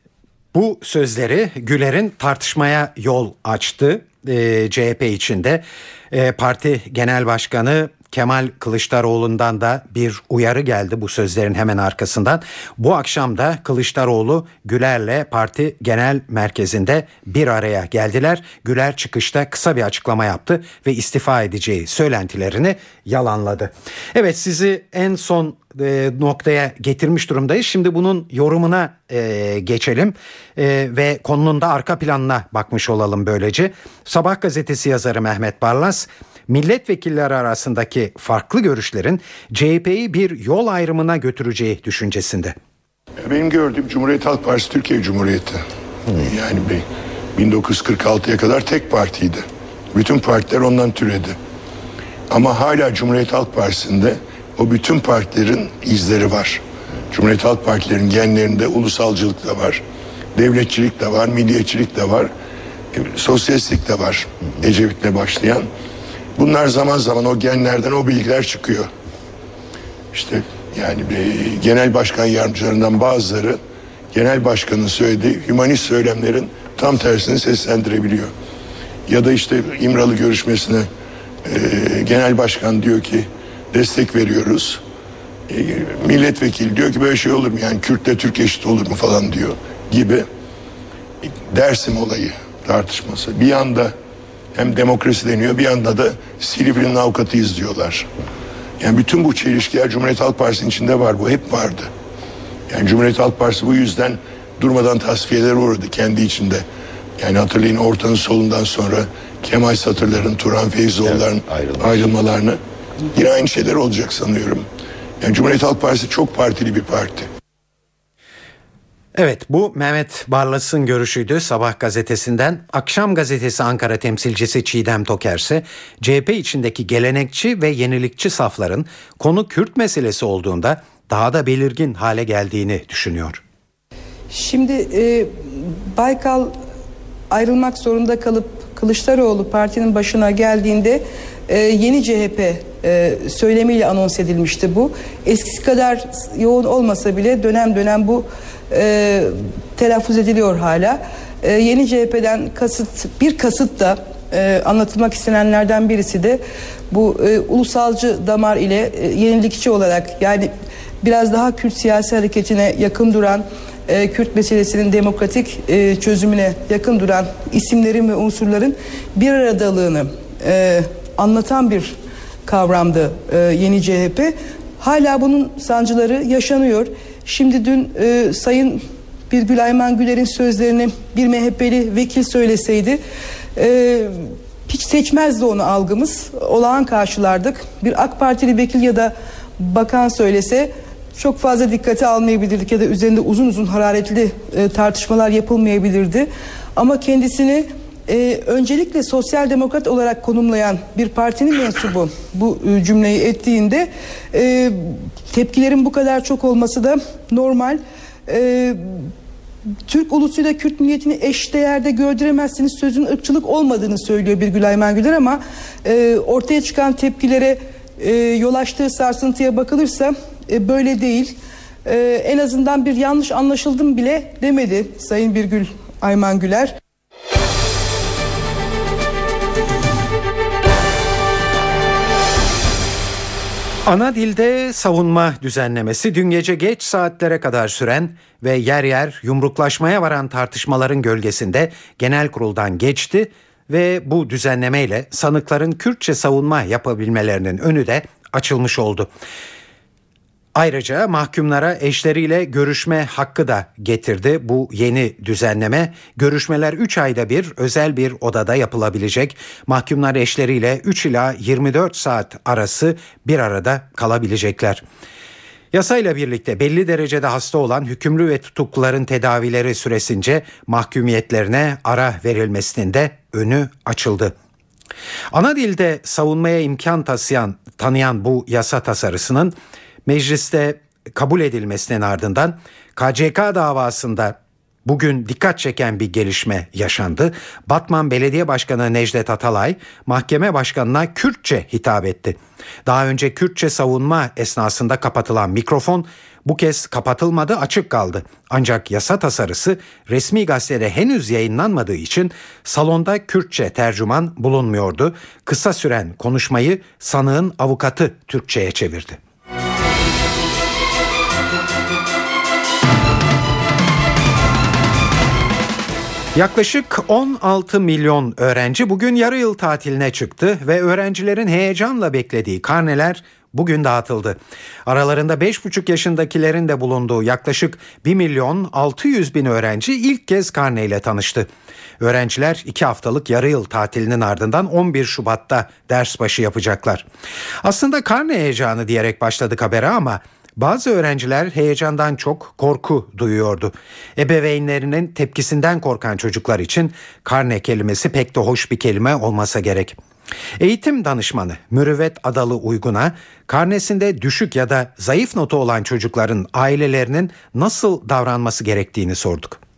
bu sözleri Güler'in tartışmaya yol açtı e, CHP içinde. E, parti Genel Başkanı Kemal Kılıçdaroğlu'ndan da bir uyarı geldi bu sözlerin hemen arkasından. Bu akşam da Kılıçdaroğlu Güler'le parti genel merkezinde bir araya geldiler. Güler çıkışta kısa bir açıklama yaptı ve istifa edeceği söylentilerini yalanladı. Evet sizi en son e, noktaya getirmiş durumdayız. Şimdi bunun yorumuna e, geçelim e, ve konunun da arka planına bakmış olalım böylece. Sabah gazetesi yazarı Mehmet Barlas milletvekilleri arasındaki farklı görüşlerin CHP'yi bir yol ayrımına götüreceği düşüncesinde. Benim gördüğüm Cumhuriyet Halk Partisi Türkiye Cumhuriyeti. Yani bir 1946'ya kadar tek partiydi. Bütün partiler ondan türedi. Ama hala Cumhuriyet Halk Partisi'nde o bütün partilerin izleri var. Cumhuriyet Halk Partilerin genlerinde ulusalcılık da var. Devletçilik de var, milliyetçilik de var. e, Sosyalistlik de var. Ecevit'le başlayan. Bunlar zaman zaman o genlerden o bilgiler çıkıyor. İşte yani bir genel başkan yardımcılarından bazıları genel başkanın söylediği hümanist söylemlerin tam tersini seslendirebiliyor. Ya da işte İmralı görüşmesine e, genel başkan diyor ki destek veriyoruz. E, milletvekili diyor ki böyle şey olur mu yani Kürtle Türk eşit olur mu falan diyor gibi Dersim olayı tartışması. Bir yanda hem demokrasi deniyor bir yanda da Silivri'nin avukatıyız diyorlar. Yani bütün bu çelişkiler Cumhuriyet Halk Partisi'nin içinde var. Bu hep vardı. Yani Cumhuriyet Halk Partisi bu yüzden durmadan tasfiyeler uğradı kendi içinde. Yani hatırlayın ortanın solundan sonra Kemal Satırların, Turan Feyzoğulların ayrılmalarını. Yine aynı şeyler olacak sanıyorum. Yani Cumhuriyet Halk Partisi çok partili bir parti. Evet bu Mehmet Barlas'ın görüşüydü Sabah gazetesinden. Akşam gazetesi Ankara temsilcisi Çiğdem Tokerse CHP içindeki gelenekçi ve yenilikçi safların konu Kürt meselesi olduğunda daha da belirgin hale geldiğini düşünüyor. Şimdi e, Baykal ayrılmak zorunda kalıp Kılıçdaroğlu partinin başına geldiğinde e, yeni CHP e, söylemiyle anons edilmişti bu. Eskisi kadar yoğun olmasa bile dönem dönem bu e, telaffuz ediliyor hala. E, yeni CHP'den kasıt bir kasıt da e, anlatılmak istenenlerden birisi de bu e, ulusalcı damar ile e, yenilikçi olarak yani biraz daha Kürt siyasi hareketine yakın duran e, Kürt meselesinin demokratik e, çözümüne yakın duran isimlerin ve unsurların bir aradalığını e, anlatan bir kavramdı e, yeni CHP. Hala bunun sancıları yaşanıyor. Şimdi dün e, Sayın Birgül Ayman Güler'in sözlerini bir MHP'li vekil söyleseydi e, hiç seçmezdi onu algımız. Olağan karşılardık. Bir AK Partili vekil ya da bakan söylese çok fazla dikkate almayabilirdik ya da üzerinde uzun uzun hararetli e, tartışmalar yapılmayabilirdi. Ama kendisini e, öncelikle sosyal demokrat olarak konumlayan bir partinin mensubu bu e, cümleyi ettiğinde e, tepkilerin bu kadar çok olması da normal. E, Türk ulusuyla Kürt milliyetini eşdeğerde gördüremezsiniz sözün ırkçılık olmadığını söylüyor bir Gülay Mengüler ama e, ortaya çıkan tepkilere e, yol açtığı sarsıntıya bakılırsa e, böyle değil. E, en azından bir yanlış anlaşıldım bile demedi Sayın Birgül Ayman Güler. Ana dilde savunma düzenlemesi dün gece geç saatlere kadar süren ve yer yer yumruklaşmaya varan tartışmaların gölgesinde genel kuruldan geçti ve bu düzenlemeyle sanıkların Kürtçe savunma yapabilmelerinin önü de açılmış oldu. Ayrıca mahkumlara eşleriyle görüşme hakkı da getirdi bu yeni düzenleme. Görüşmeler 3 ayda bir özel bir odada yapılabilecek. Mahkumlar eşleriyle 3 ila 24 saat arası bir arada kalabilecekler. Yasayla birlikte belli derecede hasta olan hükümlü ve tutukluların tedavileri süresince mahkumiyetlerine ara verilmesinin de önü açıldı. Ana dilde savunmaya imkan taşıyan, tanıyan bu yasa tasarısının mecliste kabul edilmesinin ardından KCK davasında bugün dikkat çeken bir gelişme yaşandı. Batman Belediye Başkanı Necdet Atalay mahkeme başkanına Kürtçe hitap etti. Daha önce Kürtçe savunma esnasında kapatılan mikrofon bu kez kapatılmadı açık kaldı. Ancak yasa tasarısı resmi gazetede henüz yayınlanmadığı için salonda Kürtçe tercüman bulunmuyordu. Kısa süren konuşmayı sanığın avukatı Türkçe'ye çevirdi. Yaklaşık 16 milyon öğrenci bugün yarı yıl tatiline çıktı ve öğrencilerin heyecanla beklediği karneler bugün dağıtıldı. Aralarında 5,5 yaşındakilerin de bulunduğu yaklaşık 1 milyon 600 bin öğrenci ilk kez karneyle tanıştı. Öğrenciler 2 haftalık yarı yıl tatilinin ardından 11 Şubat'ta ders başı yapacaklar. Aslında karne heyecanı diyerek başladık habere ama bazı öğrenciler heyecandan çok korku duyuyordu. Ebeveynlerinin tepkisinden korkan çocuklar için karne kelimesi pek de hoş bir kelime olmasa gerek. Eğitim danışmanı Mürüvvet Adalı Uygun'a karnesinde düşük ya da zayıf notu olan çocukların ailelerinin nasıl davranması gerektiğini sorduk.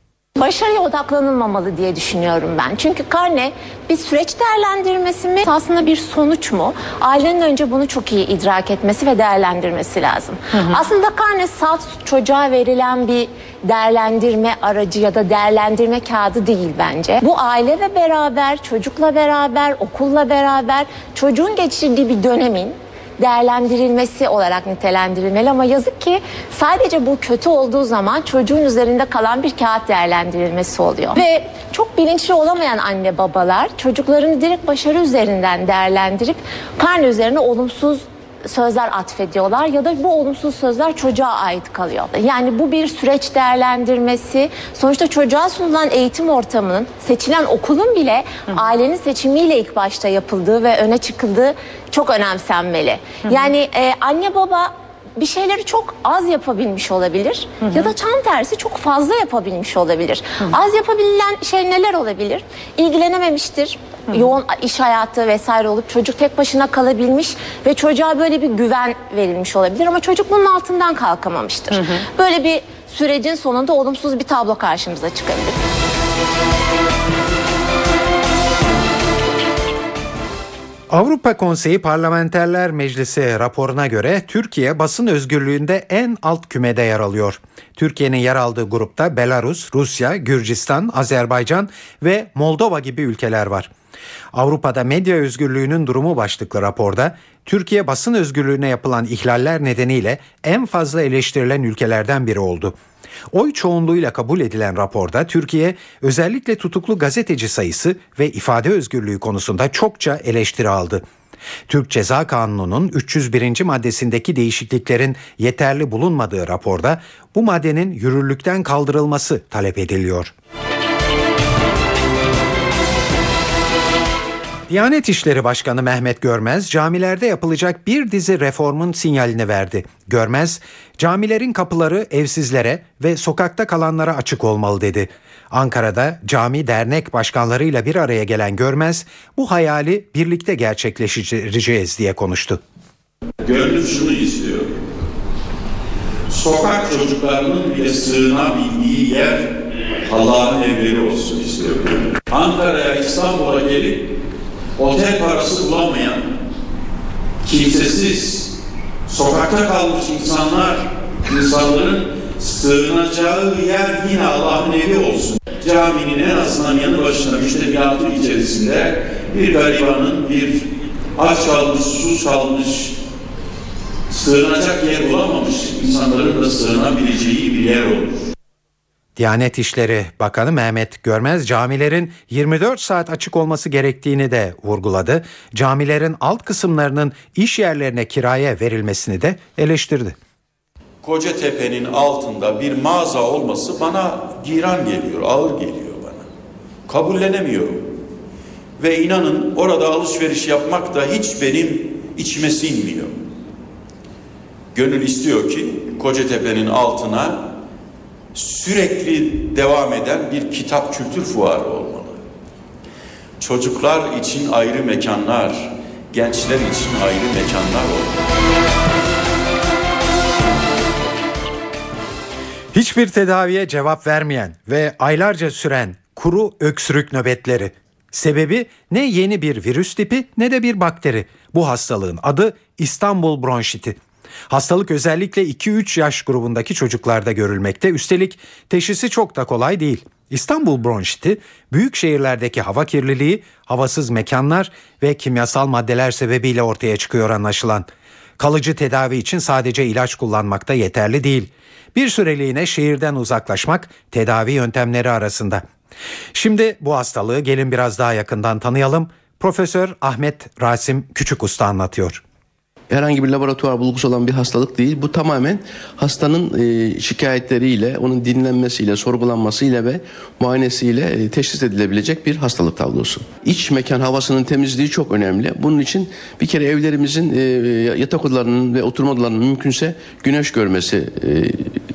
Başarıya odaklanılmamalı diye düşünüyorum ben. Çünkü karne bir süreç değerlendirmesi mi, aslında bir sonuç mu? Ailenin önce bunu çok iyi idrak etmesi ve değerlendirmesi lazım. Hı hı. Aslında karne salt çocuğa verilen bir değerlendirme aracı ya da değerlendirme kağıdı değil bence. Bu aile ve beraber, çocukla beraber, okulla beraber çocuğun geçirdiği bir dönemin değerlendirilmesi olarak nitelendirilmeli ama yazık ki sadece bu kötü olduğu zaman çocuğun üzerinde kalan bir kağıt değerlendirilmesi oluyor. Ve çok bilinçli olamayan anne babalar çocuklarını direkt başarı üzerinden değerlendirip karne üzerine olumsuz sözler atfediyorlar ya da bu olumsuz sözler çocuğa ait kalıyor. Yani bu bir süreç değerlendirmesi. Sonuçta çocuğa sunulan eğitim ortamının seçilen okulun bile ailenin seçimiyle ilk başta yapıldığı ve öne çıkıldığı çok önemsenmeli. Yani e, anne baba bir şeyleri çok az yapabilmiş olabilir hı hı. ya da tam tersi çok fazla yapabilmiş olabilir. Hı hı. Az yapabilen şey neler olabilir? İlgilenememiştir. Hı. Yoğun iş hayatı vesaire olup çocuk tek başına kalabilmiş ve çocuğa böyle bir güven verilmiş olabilir ama çocuk bunun altından kalkamamıştır. Hı hı. Böyle bir sürecin sonunda olumsuz bir tablo karşımıza çıkabilir. Avrupa Konseyi Parlamenterler Meclisi raporuna göre Türkiye basın özgürlüğünde en alt kümede yer alıyor. Türkiye'nin yer aldığı grupta Belarus, Rusya, Gürcistan, Azerbaycan ve Moldova gibi ülkeler var. Avrupa'da medya özgürlüğünün durumu başlıklı raporda Türkiye basın özgürlüğüne yapılan ihlaller nedeniyle en fazla eleştirilen ülkelerden biri oldu. Oy çoğunluğuyla kabul edilen raporda Türkiye özellikle tutuklu gazeteci sayısı ve ifade özgürlüğü konusunda çokça eleştiri aldı. Türk Ceza Kanunu'nun 301. maddesindeki değişikliklerin yeterli bulunmadığı raporda bu maddenin yürürlükten kaldırılması talep ediliyor. Diyanet İşleri Başkanı Mehmet Görmez camilerde yapılacak bir dizi reformun sinyalini verdi. Görmez, camilerin kapıları evsizlere ve sokakta kalanlara açık olmalı dedi. Ankara'da cami dernek başkanlarıyla bir araya gelen Görmez, bu hayali birlikte gerçekleştireceğiz diye konuştu. Gönlüm şunu istiyor. Sokak çocuklarının bile sığınabildiği yer Allah'ın evleri olsun istiyorum. Ankara'ya, İstanbul'a gelip otel parası bulamayan, kimsesiz, sokakta kalmış insanlar, insanların sığınacağı yer yine Allah'ın evi olsun. Caminin en azından yanı başına müştemiyatı içerisinde bir garibanın, bir aç kalmış, susuz kalmış, sığınacak yer bulamamış insanların da sığınabileceği bir yer olur. Diyanet İşleri Bakanı Mehmet Görmez camilerin 24 saat açık olması gerektiğini de vurguladı. Camilerin alt kısımlarının iş yerlerine kiraya verilmesini de eleştirdi. Kocatepe'nin altında bir mağaza olması bana giran geliyor, ağır geliyor bana. Kabullenemiyorum. Ve inanın orada alışveriş yapmak da hiç benim içime sinmiyor. Gönül istiyor ki Kocatepe'nin altına sürekli devam eden bir kitap kültür fuarı olmalı. Çocuklar için ayrı mekanlar, gençler için ayrı mekanlar olmalı. Hiçbir tedaviye cevap vermeyen ve aylarca süren kuru öksürük nöbetleri. Sebebi ne yeni bir virüs tipi ne de bir bakteri. Bu hastalığın adı İstanbul bronşiti. Hastalık özellikle 2-3 yaş grubundaki çocuklarda görülmekte. Üstelik teşhisi çok da kolay değil. İstanbul bronşiti büyük şehirlerdeki hava kirliliği, havasız mekanlar ve kimyasal maddeler sebebiyle ortaya çıkıyor anlaşılan. Kalıcı tedavi için sadece ilaç kullanmak da yeterli değil. Bir süreliğine şehirden uzaklaşmak tedavi yöntemleri arasında. Şimdi bu hastalığı gelin biraz daha yakından tanıyalım. Profesör Ahmet Rasim Küçük Usta anlatıyor herhangi bir laboratuvar bulgusu olan bir hastalık değil. Bu tamamen hastanın e, şikayetleriyle, onun dinlenmesiyle, sorgulanmasıyla ve muayenesiyle e, teşhis edilebilecek bir hastalık tablosu. İç mekan havasının temizliği çok önemli. Bunun için bir kere evlerimizin e, yatak odalarının ve oturma odalarının mümkünse güneş görmesi e,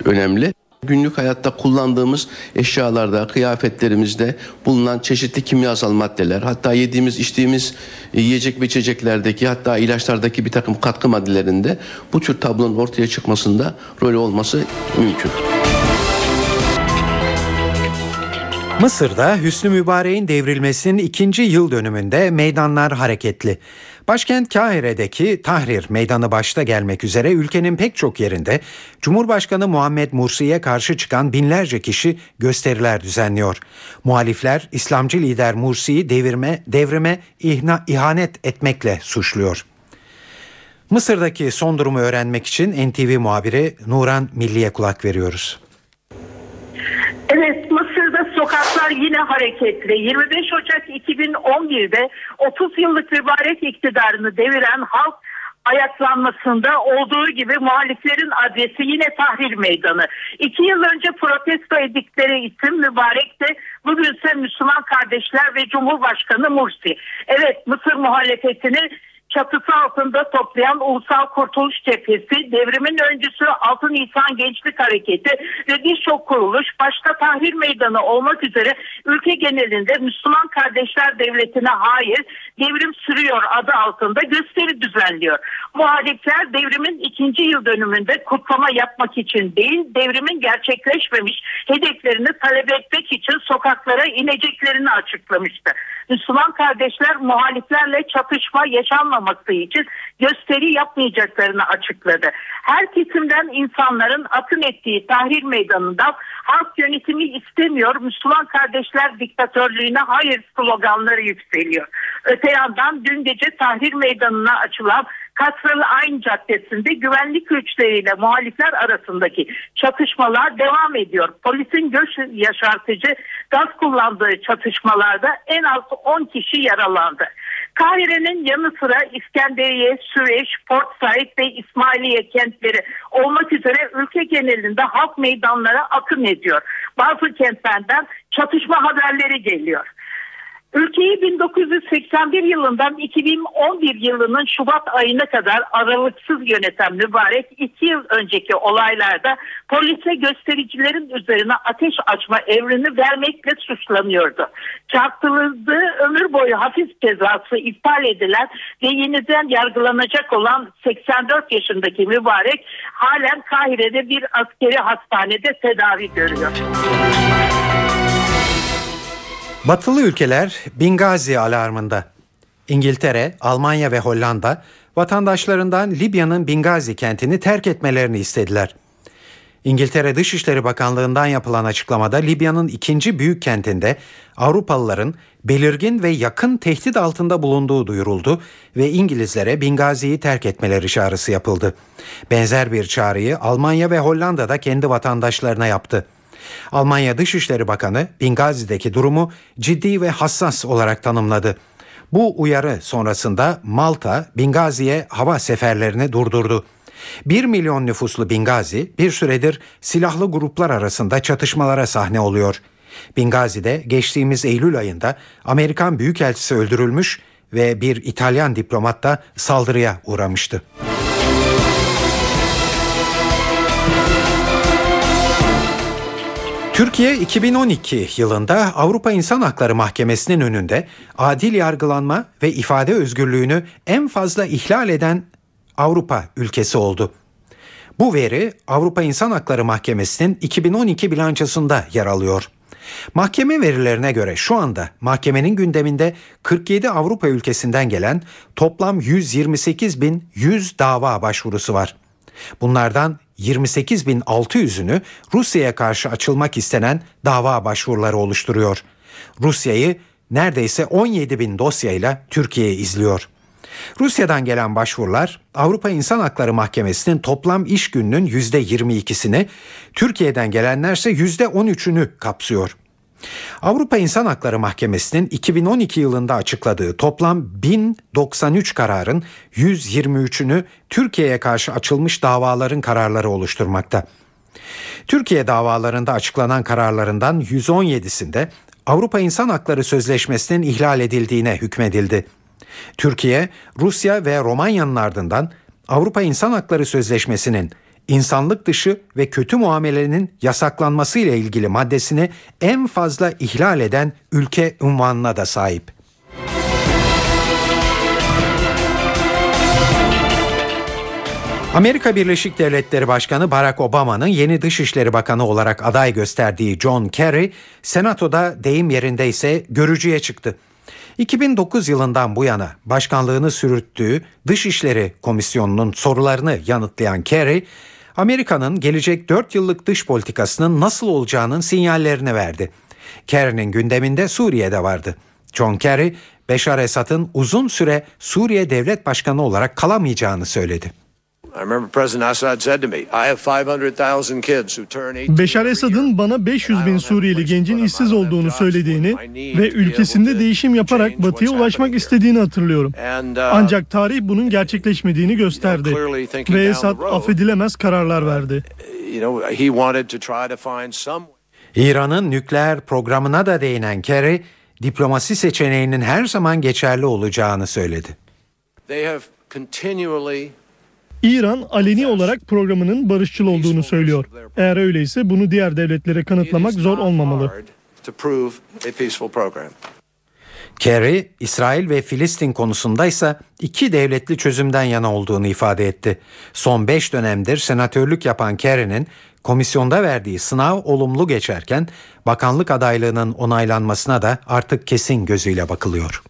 önemli. Günlük hayatta kullandığımız eşyalarda, kıyafetlerimizde bulunan çeşitli kimyasal maddeler, hatta yediğimiz, içtiğimiz yiyecek ve içeceklerdeki, hatta ilaçlardaki bir takım katkı maddelerinde bu tür tablonun ortaya çıkmasında rolü olması mümkün. Mısır'da Hüsnü Mübarek'in devrilmesinin ikinci yıl dönümünde meydanlar hareketli. Başkent Kahire'deki Tahrir Meydanı başta gelmek üzere ülkenin pek çok yerinde Cumhurbaşkanı Muhammed Mursi'ye karşı çıkan binlerce kişi gösteriler düzenliyor. Muhalifler İslamcı lider Mursi'yi devirme, devrime ihna, ihanet etmekle suçluyor. Mısır'daki son durumu öğrenmek için NTV muhabiri Nuran Milli'ye kulak veriyoruz. Evet sokaklar yine hareketli. 25 Ocak 2011'de 30 yıllık mübarek iktidarını deviren halk ayaklanmasında olduğu gibi muhaliflerin adresi yine Tahrir Meydanı. İki yıl önce protesto ettikleri isim mübarek de bugünse Müslüman kardeşler ve Cumhurbaşkanı Mursi. Evet Mısır muhalefetini çatısı altında toplayan Ulusal Kurtuluş Cephesi, devrimin öncüsü Altın Nisan Gençlik Hareketi ve birçok kuruluş başta Tahrir Meydanı olmak üzere ülke genelinde Müslüman Kardeşler Devleti'ne hayır devrim sürüyor adı altında gösteri düzenliyor. Muhalifler devrimin ikinci yıl dönümünde kutlama yapmak için değil devrimin gerçekleşmemiş hedeflerini talep etmek için sokaklara ineceklerini açıklamıştı. Müslüman kardeşler muhaliflerle çatışma yaşanmaması için gösteri yapmayacaklarını açıkladı. Her kesimden insanların akın ettiği Tahrir Meydanı'nda halk yönetimi istemiyor, Müslüman kardeşler diktatörlüğüne hayır sloganları yükseliyor. Öte yandan dün gece Tahrir Meydanı'na açılan Kasralı Ayn Caddesi'nde güvenlik güçleriyle muhalifler arasındaki çatışmalar devam ediyor. Polisin göç yaşartıcı gaz kullandığı çatışmalarda en az 10 kişi yaralandı. Kahire'nin yanı sıra İskenderiye, Süveyş, Port Said ve İsmailiye kentleri olmak üzere ülke genelinde halk meydanlara akın ediyor. Bazı kentlerden çatışma haberleri geliyor. Ülkeyi 1981 yılından 2011 yılının Şubat ayına kadar aralıksız yöneten mübarek iki yıl önceki olaylarda polise göstericilerin üzerine ateş açma evrini vermekle suçlanıyordu. Çarptırıldığı ömür boyu hafif cezası iptal edilen ve yeniden yargılanacak olan 84 yaşındaki mübarek halen Kahire'de bir askeri hastanede tedavi görüyor. Batılı ülkeler Bingazi alarmında. İngiltere, Almanya ve Hollanda vatandaşlarından Libya'nın Bingazi kentini terk etmelerini istediler. İngiltere Dışişleri Bakanlığı'ndan yapılan açıklamada Libya'nın ikinci büyük kentinde Avrupalıların belirgin ve yakın tehdit altında bulunduğu duyuruldu ve İngilizlere Bingazi'yi terk etmeleri çağrısı yapıldı. Benzer bir çağrıyı Almanya ve Hollanda da kendi vatandaşlarına yaptı. Almanya Dışişleri Bakanı Bingazi'deki durumu ciddi ve hassas olarak tanımladı. Bu uyarı sonrasında Malta Bingazi'ye hava seferlerini durdurdu. 1 milyon nüfuslu Bingazi bir süredir silahlı gruplar arasında çatışmalara sahne oluyor. Bingazi'de geçtiğimiz Eylül ayında Amerikan Büyükelçisi öldürülmüş ve bir İtalyan diplomat da saldırıya uğramıştı. Türkiye 2012 yılında Avrupa İnsan Hakları Mahkemesi'nin önünde adil yargılanma ve ifade özgürlüğünü en fazla ihlal eden Avrupa ülkesi oldu. Bu veri Avrupa İnsan Hakları Mahkemesi'nin 2012 bilançosunda yer alıyor. Mahkeme verilerine göre şu anda mahkemenin gündeminde 47 Avrupa ülkesinden gelen toplam 128.100 dava başvurusu var. Bunlardan 28.600'ünü Rusya'ya karşı açılmak istenen dava başvuruları oluşturuyor. Rusya'yı neredeyse 17.000 dosyayla Türkiye izliyor. Rusya'dan gelen başvurular Avrupa İnsan Hakları Mahkemesi'nin toplam iş gününün %22'sini, Türkiye'den gelenlerse %13'ünü kapsıyor. Avrupa İnsan Hakları Mahkemesi'nin 2012 yılında açıkladığı toplam 1093 kararın 123'ünü Türkiye'ye karşı açılmış davaların kararları oluşturmakta. Türkiye davalarında açıklanan kararlarından 117'sinde Avrupa İnsan Hakları Sözleşmesi'nin ihlal edildiğine hükmedildi. Türkiye, Rusya ve Romanya'nın ardından Avrupa İnsan Hakları Sözleşmesi'nin insanlık dışı ve kötü muamelenin yasaklanması ile ilgili maddesini en fazla ihlal eden ülke unvanına da sahip. Amerika Birleşik Devletleri Başkanı Barack Obama'nın yeni Dışişleri Bakanı olarak aday gösterdiği John Kerry, Senato'da deyim yerinde ise görücüye çıktı. 2009 yılından bu yana başkanlığını sürüttüğü Dışişleri Komisyonu'nun sorularını yanıtlayan Kerry, Amerika'nın gelecek 4 yıllık dış politikasının nasıl olacağının sinyallerini verdi. Kerry'nin gündeminde Suriye'de vardı. John Kerry, Beşar Esad'ın uzun süre Suriye Devlet Başkanı olarak kalamayacağını söyledi. Beşar Esad'ın bana 500 bin Suriyeli gencin işsiz olduğunu söylediğini ve ülkesinde değişim yaparak batıya ulaşmak istediğini hatırlıyorum. Ancak tarih bunun gerçekleşmediğini gösterdi ve Esad affedilemez kararlar verdi. İran'ın nükleer programına da değinen Kerry, diplomasi seçeneğinin her zaman geçerli olacağını söyledi. İran aleni olarak programının barışçıl olduğunu söylüyor. Eğer öyleyse bunu diğer devletlere kanıtlamak zor olmamalı. Kerry, İsrail ve Filistin konusunda ise iki devletli çözümden yana olduğunu ifade etti. Son beş dönemdir senatörlük yapan Kerry'nin komisyonda verdiği sınav olumlu geçerken bakanlık adaylığının onaylanmasına da artık kesin gözüyle bakılıyor.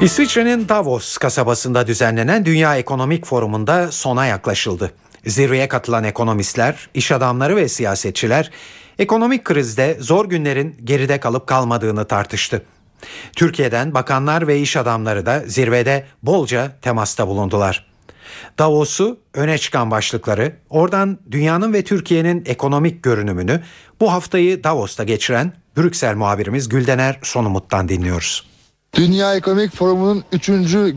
İsviçre'nin Davos kasabasında düzenlenen Dünya Ekonomik Forumu'nda sona yaklaşıldı. Zirveye katılan ekonomistler, iş adamları ve siyasetçiler ekonomik krizde zor günlerin geride kalıp kalmadığını tartıştı. Türkiye'den bakanlar ve iş adamları da zirvede bolca temasta bulundular. Davos'u öne çıkan başlıkları, oradan dünyanın ve Türkiye'nin ekonomik görünümünü bu haftayı Davos'ta geçiren Brüksel muhabirimiz Güldener Sonumut'tan dinliyoruz. Dünya Ekonomik Forumu'nun 3.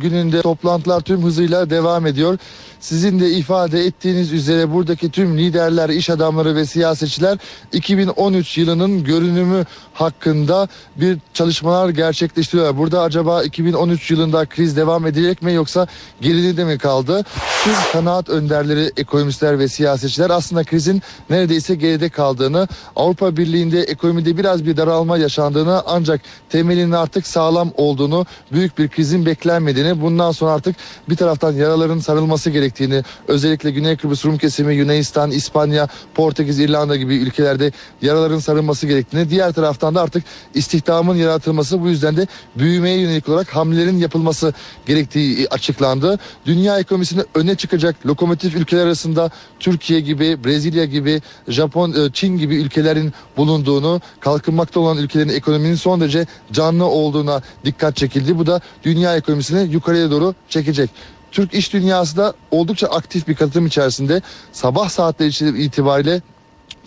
gününde toplantılar tüm hızıyla devam ediyor. sizin de ifade ettiğiniz üzere buradaki tüm liderler, iş adamları ve siyasetçiler 2013 yılının görünümü hakkında bir çalışmalar gerçekleştiriyorlar. Burada acaba 2013 yılında kriz devam edecek mi yoksa geride mi kaldı? Tüm kanaat önderleri, ekonomistler ve siyasetçiler aslında krizin neredeyse geride kaldığını, Avrupa Birliği'nde ekonomide biraz bir daralma yaşandığını ancak temelinin artık sağlam olduğunu, büyük bir krizin beklenmediğini, bundan sonra artık bir taraftan yaraların sarılması gerektiğini, özellikle Güney Kıbrıs Rum kesimi, Yunanistan, İspanya, Portekiz, İrlanda gibi ülkelerde yaraların sarılması gerektiğini, diğer taraftan da artık istihdamın yaratılması bu yüzden de büyümeye yönelik olarak hamlelerin yapılması gerektiği açıklandı. Dünya ekonomisinde öne çıkacak lokomotif ülkeler arasında Türkiye gibi, Brezilya gibi, Japon, e, Çin gibi ülkelerin bulunduğunu, kalkınmakta olan ülkelerin ekonominin son derece canlı olduğuna dikkat çekildi. Bu da dünya ekonomisini yukarıya doğru çekecek. Türk iş dünyası da oldukça aktif bir katılım içerisinde sabah saatleri itibariyle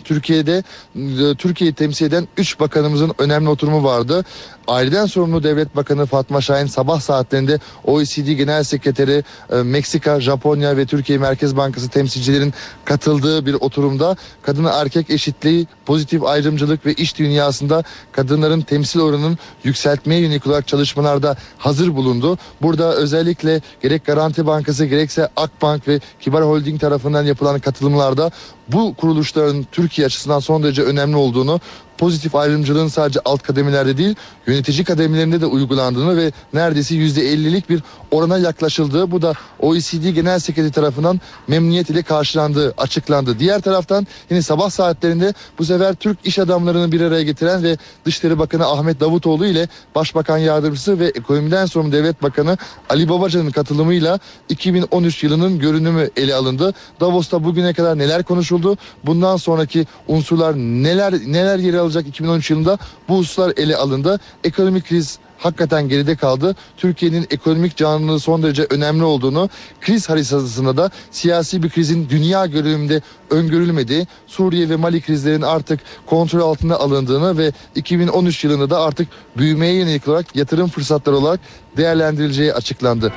Türkiye'de e, Türkiye'yi temsil eden 3 bakanımızın önemli oturumu vardı. Aileden sorumlu Devlet Bakanı Fatma Şahin sabah saatlerinde OECD Genel Sekreteri e, Meksika, Japonya ve Türkiye Merkez Bankası temsilcilerin katıldığı bir oturumda kadın erkek eşitliği, pozitif ayrımcılık ve iş dünyasında kadınların temsil oranının yükseltmeye yönelik olarak çalışmalarda hazır bulundu. Burada özellikle gerek Garanti Bankası gerekse Akbank ve Kibar Holding tarafından yapılan katılımlarda bu kuruluşların Türkiye açısından son derece önemli olduğunu pozitif ayrımcılığın sadece alt kademelerde değil yönetici kademelerinde de uygulandığını ve neredeyse %50'lik bir orana yaklaşıldığı bu da OECD Genel Sekreteri tarafından memnuniyet ile karşılandığı açıklandı. Diğer taraftan yine sabah saatlerinde bu sefer Türk iş adamlarını bir araya getiren ve Dışişleri Bakanı Ahmet Davutoğlu ile Başbakan Yardımcısı ve Ekonomiden Sorumlu Devlet Bakanı Ali Babacan'ın katılımıyla 2013 yılının görünümü ele alındı. Davos'ta bugüne kadar neler konuşuldu? Bundan sonraki unsurlar neler neler yer alacak 2013 yılında bu hususlar ele alındı. Ekonomik kriz hakikaten geride kaldı. Türkiye'nin ekonomik canlılığı son derece önemli olduğunu, kriz haritasında da siyasi bir krizin dünya görünümünde öngörülmediği, Suriye ve Mali krizlerin artık kontrol altına alındığını ve 2013 yılında da artık büyümeye yönelik olarak yatırım fırsatları olarak değerlendirileceği açıklandı.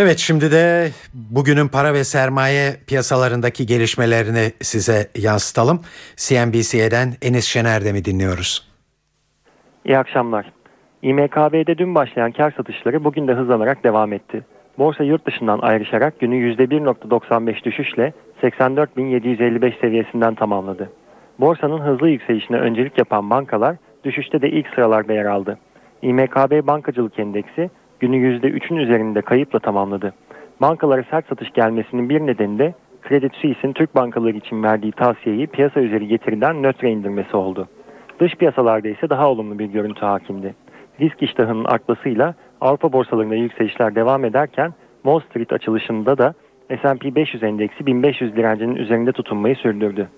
Evet şimdi de bugünün para ve sermaye piyasalarındaki gelişmelerini size yansıtalım. CNBC'den Enis Şener'de dinliyoruz? İyi akşamlar. İMKB'de dün başlayan kar satışları bugün de hızlanarak devam etti. Borsa yurt dışından ayrışarak günü %1.95 düşüşle 84.755 seviyesinden tamamladı. Borsanın hızlı yükselişine öncelik yapan bankalar düşüşte de ilk sıralarda yer aldı. İMKB Bankacılık Endeksi günü %3'ün üzerinde kayıpla tamamladı. Bankalara sert satış gelmesinin bir nedeni de Credit Suisse'in Türk bankaları için verdiği tavsiyeyi piyasa üzeri getiriden nötre indirmesi oldu. Dış piyasalarda ise daha olumlu bir görüntü hakimdi. Risk iştahının artmasıyla Avrupa borsalarında yükselişler devam ederken Wall Street açılışında da S&P 500 endeksi 1500 direncinin üzerinde tutunmayı sürdürdü.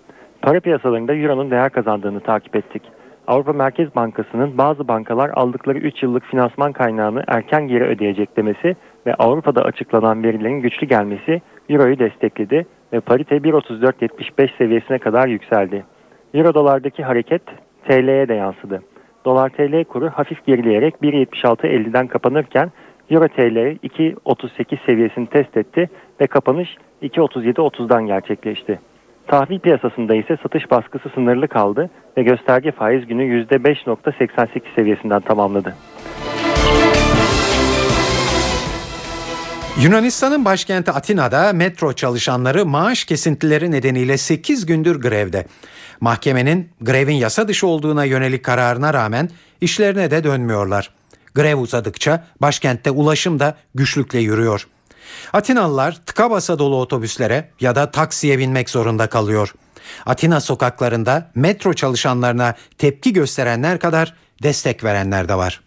Para piyasalarında Euro'nun değer kazandığını takip ettik. Avrupa Merkez Bankası'nın bazı bankalar aldıkları 3 yıllık finansman kaynağını erken geri ödeyecek demesi ve Avrupa'da açıklanan verilerin güçlü gelmesi Euro'yu destekledi ve parite 1.3475 seviyesine kadar yükseldi. Euro dolardaki hareket TL'ye de yansıdı. Dolar TL kuru hafif gerileyerek 1.76.50'den kapanırken Euro TL 2.38 seviyesini test etti ve kapanış 2.37.30'dan gerçekleşti. Tahvil piyasasında ise satış baskısı sınırlı kaldı ve gösterge faiz günü %5.88 seviyesinden tamamladı. Yunanistan'ın başkenti Atina'da metro çalışanları maaş kesintileri nedeniyle 8 gündür grevde. Mahkemenin grevin yasa dışı olduğuna yönelik kararına rağmen işlerine de dönmüyorlar. Grev uzadıkça başkentte ulaşım da güçlükle yürüyor. Atinalılar tıka basa dolu otobüslere ya da taksiye binmek zorunda kalıyor. Atina sokaklarında metro çalışanlarına tepki gösterenler kadar destek verenler de var.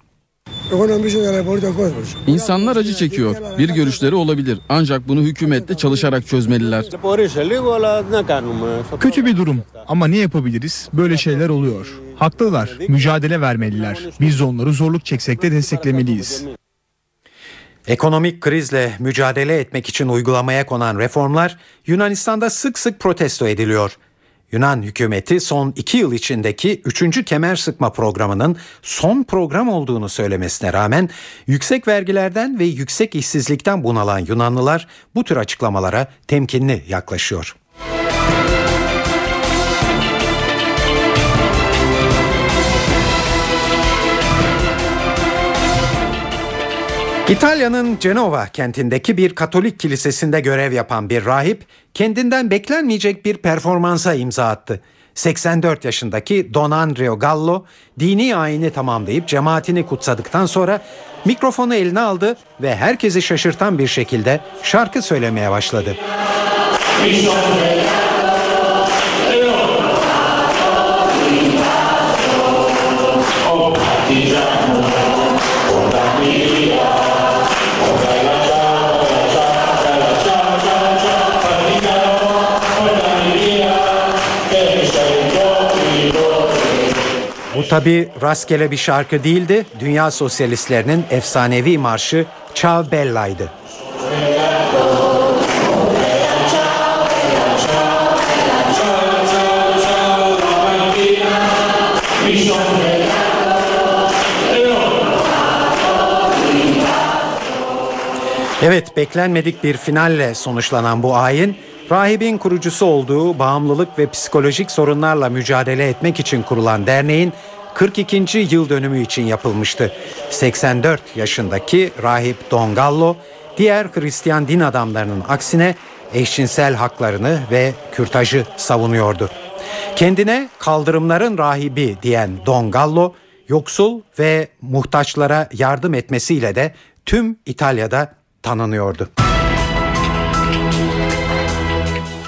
İnsanlar acı çekiyor. Bir görüşleri olabilir. Ancak bunu hükümetle çalışarak çözmeliler. Kötü bir durum ama ne yapabiliriz? Böyle şeyler oluyor. Haklılar. Mücadele vermeliler. Biz de onları zorluk çeksek de desteklemeliyiz. Ekonomik krizle mücadele etmek için uygulamaya konan reformlar Yunanistan'da sık sık protesto ediliyor. Yunan hükümeti son iki yıl içindeki üçüncü kemer sıkma programının son program olduğunu söylemesine rağmen yüksek vergilerden ve yüksek işsizlikten bunalan Yunanlılar bu tür açıklamalara temkinli yaklaşıyor. İtalya'nın Cenova kentindeki bir Katolik kilisesinde görev yapan bir rahip kendinden beklenmeyecek bir performansa imza attı. 84 yaşındaki Don Andrea Gallo dini ayini tamamlayıp cemaatini kutsadıktan sonra mikrofonu eline aldı ve herkesi şaşırtan bir şekilde şarkı söylemeye başladı. Bu tabi rastgele bir şarkı değildi. Dünya sosyalistlerinin efsanevi marşı Ciao Bella'ydı. Evet beklenmedik bir finalle sonuçlanan bu ayin rahibin kurucusu olduğu bağımlılık ve psikolojik sorunlarla mücadele etmek için kurulan derneğin 42. yıl dönümü için yapılmıştı. 84 yaşındaki rahip Don Gallo diğer Hristiyan din adamlarının aksine eşcinsel haklarını ve kürtajı savunuyordu. Kendine kaldırımların rahibi diyen Don Gallo yoksul ve muhtaçlara yardım etmesiyle de tüm İtalya'da tanınıyordu.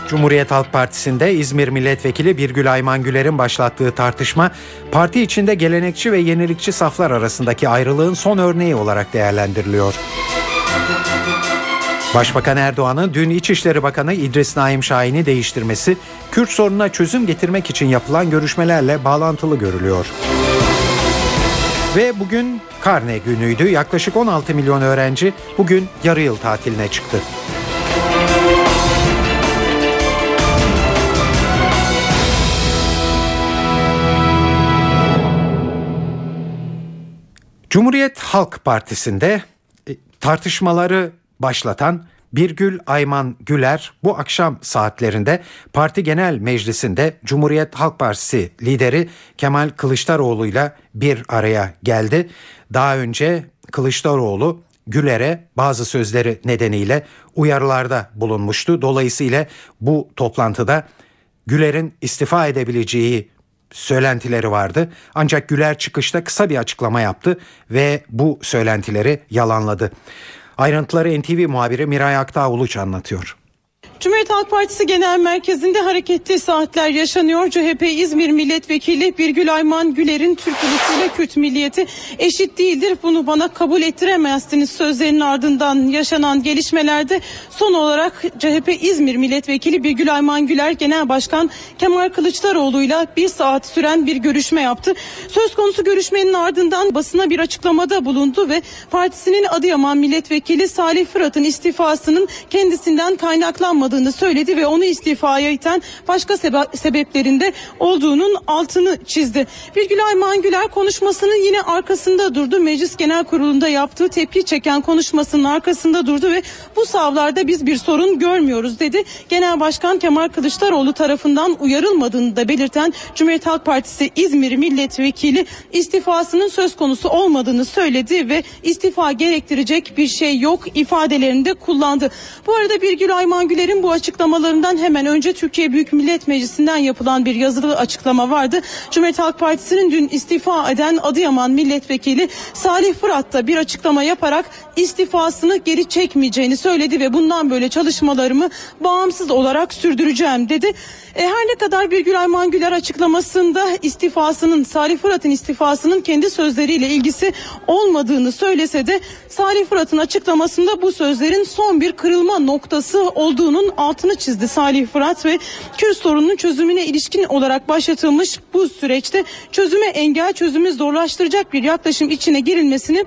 Cumhuriyet Halk Partisi'nde İzmir Milletvekili Birgül Ayman Güler'in başlattığı tartışma parti içinde gelenekçi ve yenilikçi saflar arasındaki ayrılığın son örneği olarak değerlendiriliyor. Başbakan Erdoğan'ın dün İçişleri Bakanı İdris Naim Şahin'i değiştirmesi Kürt sorununa çözüm getirmek için yapılan görüşmelerle bağlantılı görülüyor. Ve bugün karne günüydü. Yaklaşık 16 milyon öğrenci bugün yarı yıl tatiline çıktı. Cumhuriyet Halk Partisi'nde e, tartışmaları başlatan Birgül Ayman Güler bu akşam saatlerinde parti genel meclisinde Cumhuriyet Halk Partisi lideri Kemal Kılıçdaroğlu ile bir araya geldi. Daha önce Kılıçdaroğlu Güler'e bazı sözleri nedeniyle uyarılarda bulunmuştu. Dolayısıyla bu toplantıda Güler'in istifa edebileceği söylentileri vardı. Ancak Güler çıkışta kısa bir açıklama yaptı ve bu söylentileri yalanladı. Ayrıntıları NTV muhabiri Miray Aktağ Uluç anlatıyor. Cumhuriyet Halk Partisi Genel Merkezi'nde hareketli saatler yaşanıyor. CHP İzmir Milletvekili Birgül Ayman Güler'in Türk ulusuyla Kürt milliyeti eşit değildir. Bunu bana kabul ettiremezsiniz sözlerinin ardından yaşanan gelişmelerde son olarak CHP İzmir Milletvekili Birgül Ayman Güler Genel Başkan Kemal Kılıçdaroğlu'yla bir saat süren bir görüşme yaptı. Söz konusu görüşmenin ardından basına bir açıklamada bulundu ve partisinin Adıyaman Milletvekili Salih Fırat'ın istifasının kendisinden kaynaklanmadığı olmadığını söyledi ve onu istifaya iten başka sebe- sebeplerinde olduğunun altını çizdi. Birgül Ayman Güler konuşmasının yine arkasında durdu. Meclis Genel Kurulu'nda yaptığı tepki çeken konuşmasının arkasında durdu ve bu savlarda biz bir sorun görmüyoruz dedi. Genel Başkan Kemal Kılıçdaroğlu tarafından uyarılmadığını da belirten Cumhuriyet Halk Partisi İzmir Milletvekili istifasının söz konusu olmadığını söyledi ve istifa gerektirecek bir şey yok ifadelerinde kullandı. Bu arada Birgül Ayman Güler'in bu açıklamalarından hemen önce Türkiye Büyük Millet Meclisi'nden yapılan bir yazılı açıklama vardı. Cumhuriyet Halk Partisi'nin dün istifa eden Adıyaman Milletvekili Salih Fırat da bir açıklama yaparak istifasını geri çekmeyeceğini söyledi ve bundan böyle çalışmalarımı bağımsız olarak sürdüreceğim dedi. E, her ne kadar Birgül Ayman Güler açıklamasında istifasının Salih Fırat'ın istifasının kendi sözleriyle ilgisi olmadığını söylese de Salih Fırat'ın açıklamasında bu sözlerin son bir kırılma noktası olduğunun altını çizdi Salih Fırat ve Kürt sorununun çözümüne ilişkin olarak başlatılmış bu süreçte çözüme engel çözümü zorlaştıracak bir yaklaşım içine girilmesini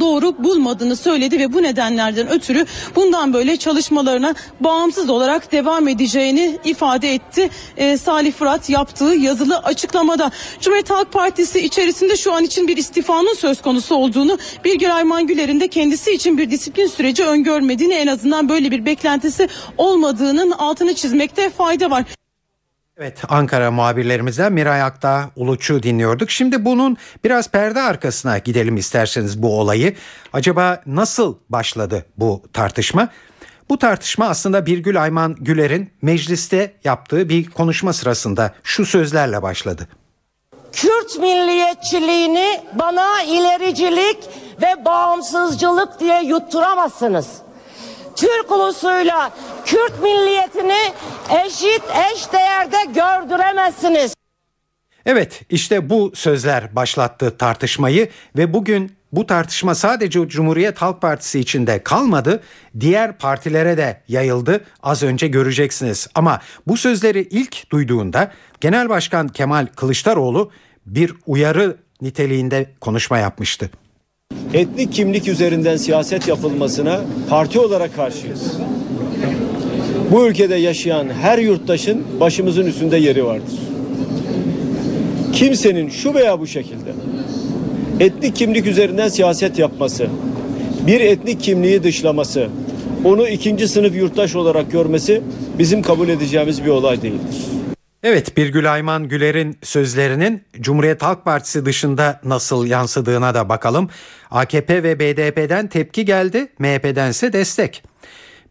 doğru bulmadığını söyledi ve bu nedenlerden ötürü bundan böyle çalışmalarına bağımsız olarak devam edeceğini ifade etti. Ee, Salih Fırat yaptığı yazılı açıklamada Cumhuriyet Halk Partisi içerisinde şu an için bir istifanın söz konusu olduğunu Birgül Ayman Güler'in de kendisi için bir disiplin süreci öngörmediğini en azından böyle bir beklentisi olmadığının altını çizmekte fayda var. Evet Ankara muhabirlerimizden Miray Akta Uluç'u dinliyorduk. Şimdi bunun biraz perde arkasına gidelim isterseniz bu olayı. Acaba nasıl başladı bu tartışma? Bu tartışma aslında Birgül Ayman Güler'in mecliste yaptığı bir konuşma sırasında şu sözlerle başladı. Kürt milliyetçiliğini bana ilericilik ve bağımsızcılık diye yutturamazsınız. Türk ulusuyla Kürt milliyetini eşit eş değerde gördüremezsiniz. Evet işte bu sözler başlattı tartışmayı ve bugün bu tartışma sadece Cumhuriyet Halk Partisi içinde kalmadı, diğer partilere de yayıldı. Az önce göreceksiniz. Ama bu sözleri ilk duyduğunda Genel Başkan Kemal Kılıçdaroğlu bir uyarı niteliğinde konuşma yapmıştı. Etnik kimlik üzerinden siyaset yapılmasına parti olarak karşıyız. Bu ülkede yaşayan her yurttaşın başımızın üstünde yeri vardır. Kimsenin şu veya bu şekilde etnik kimlik üzerinden siyaset yapması, bir etnik kimliği dışlaması, onu ikinci sınıf yurttaş olarak görmesi bizim kabul edeceğimiz bir olay değildir. Evet Birgül Ayman Güler'in sözlerinin Cumhuriyet Halk Partisi dışında nasıl yansıdığına da bakalım. AKP ve BDP'den tepki geldi, MHP'dense destek.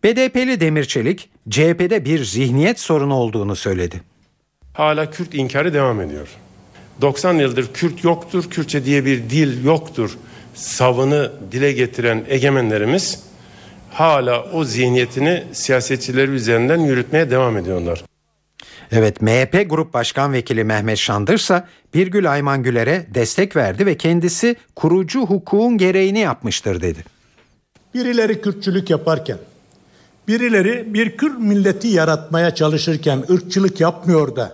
BDP'li Demirçelik CHP'de bir zihniyet sorunu olduğunu söyledi. Hala Kürt inkarı devam ediyor. 90 yıldır Kürt yoktur, Kürtçe diye bir dil yoktur. Savını dile getiren egemenlerimiz hala o zihniyetini siyasetçileri üzerinden yürütmeye devam ediyorlar. Evet MHP Grup Başkan Vekili Mehmet Şandırsa Birgül Ayman Güler'e destek verdi ve kendisi kurucu hukukun gereğini yapmıştır dedi. Birileri Kürtçülük yaparken, birileri bir Kürt milleti yaratmaya çalışırken ırkçılık yapmıyor da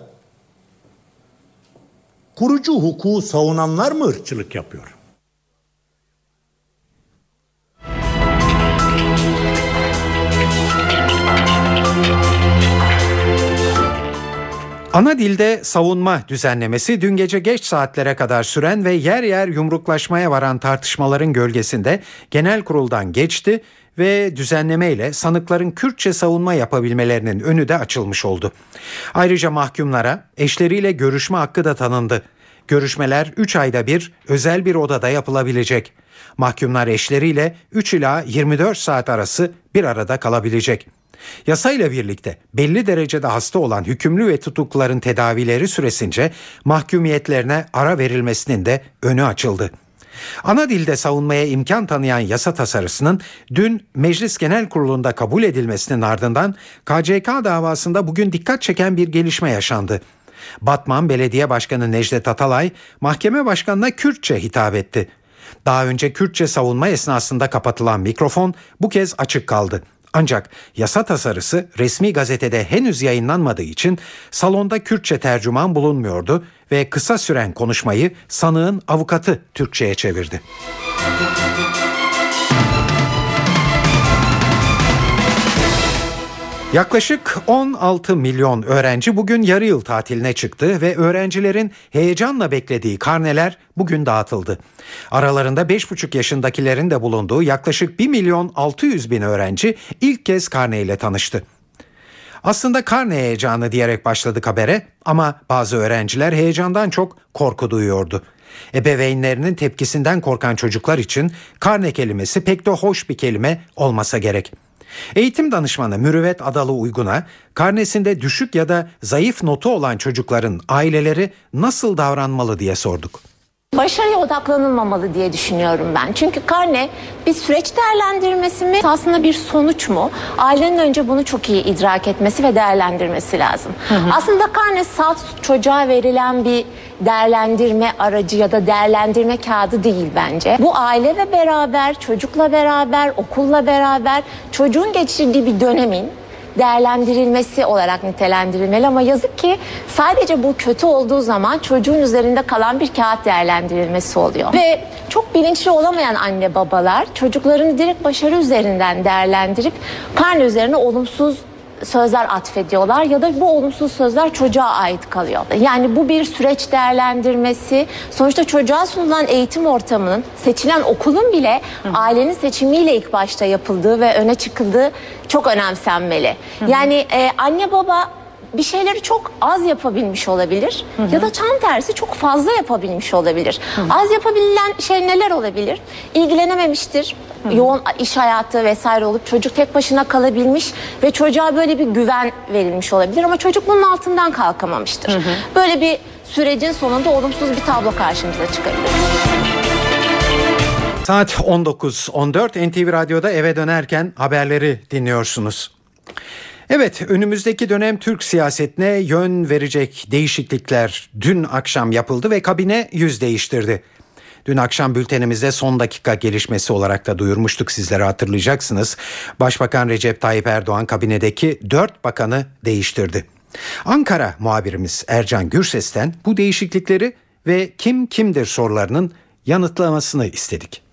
kurucu hukuku savunanlar mı ırkçılık yapıyor? Ana dilde savunma düzenlemesi dün gece geç saatlere kadar süren ve yer yer yumruklaşmaya varan tartışmaların gölgesinde genel kuruldan geçti ve düzenleme ile sanıkların Kürtçe savunma yapabilmelerinin önü de açılmış oldu. Ayrıca mahkumlara eşleriyle görüşme hakkı da tanındı. Görüşmeler 3 ayda bir özel bir odada yapılabilecek. Mahkumlar eşleriyle 3 ila 24 saat arası bir arada kalabilecek. Yasayla birlikte belli derecede hasta olan hükümlü ve tutukluların tedavileri süresince mahkumiyetlerine ara verilmesinin de önü açıldı. Ana dilde savunmaya imkan tanıyan yasa tasarısının dün Meclis Genel Kurulu'nda kabul edilmesinin ardından KCK davasında bugün dikkat çeken bir gelişme yaşandı. Batman Belediye Başkanı Necdet Atalay mahkeme başkanına Kürtçe hitap etti. Daha önce Kürtçe savunma esnasında kapatılan mikrofon bu kez açık kaldı. Ancak yasa tasarısı resmi gazetede henüz yayınlanmadığı için salonda Kürtçe tercüman bulunmuyordu ve kısa süren konuşmayı sanığın avukatı Türkçe'ye çevirdi. Yaklaşık 16 milyon öğrenci bugün yarı yıl tatiline çıktı ve öğrencilerin heyecanla beklediği karneler bugün dağıtıldı. Aralarında 5,5 yaşındakilerin de bulunduğu yaklaşık 1 milyon 600 bin öğrenci ilk kez karneyle tanıştı. Aslında karne heyecanı diyerek başladık habere ama bazı öğrenciler heyecandan çok korku duyuyordu. Ebeveynlerinin tepkisinden korkan çocuklar için karne kelimesi pek de hoş bir kelime olmasa gerek. Eğitim danışmanı Mürüvvet Adalı Uygun'a karnesinde düşük ya da zayıf notu olan çocukların aileleri nasıl davranmalı diye sorduk. Başarıya odaklanılmamalı diye düşünüyorum ben. Çünkü karne bir süreç değerlendirmesi mi aslında bir sonuç mu? Ailenin önce bunu çok iyi idrak etmesi ve değerlendirmesi lazım. Hı hı. Aslında karne salt çocuğa verilen bir değerlendirme aracı ya da değerlendirme kağıdı değil bence. Bu aile ve beraber, çocukla beraber, okulla beraber çocuğun geçirdiği bir dönemin değerlendirilmesi olarak nitelendirilmeli ama yazık ki sadece bu kötü olduğu zaman çocuğun üzerinde kalan bir kağıt değerlendirilmesi oluyor. Ve çok bilinçli olamayan anne babalar çocuklarını direkt başarı üzerinden değerlendirip karne üzerine olumsuz sözler atfediyorlar ya da bu olumsuz sözler çocuğa ait kalıyor. Yani bu bir süreç değerlendirmesi. Sonuçta çocuğa sunulan eğitim ortamının seçilen okulun bile ailenin seçimiyle ilk başta yapıldığı ve öne çıkıldığı çok önemsenmeli. Yani e, anne baba bir şeyleri çok az yapabilmiş olabilir ya da tam tersi çok fazla yapabilmiş olabilir. Az yapabilen şey neler olabilir? İlgilenememiştir. Yoğun iş hayatı vesaire olup çocuk tek başına kalabilmiş ve çocuğa böyle bir güven verilmiş olabilir ama çocuk bunun altından kalkamamıştır. Böyle bir sürecin sonunda olumsuz bir tablo karşımıza çıkabilir. Saat 19.14 NTV Radyo'da eve dönerken haberleri dinliyorsunuz. Evet önümüzdeki dönem Türk siyasetine yön verecek değişiklikler dün akşam yapıldı ve kabine yüz değiştirdi. Dün akşam bültenimizde son dakika gelişmesi olarak da duyurmuştuk sizlere hatırlayacaksınız. Başbakan Recep Tayyip Erdoğan kabinedeki dört bakanı değiştirdi. Ankara muhabirimiz Ercan Gürses'ten bu değişiklikleri ve kim kimdir sorularının yanıtlamasını istedik.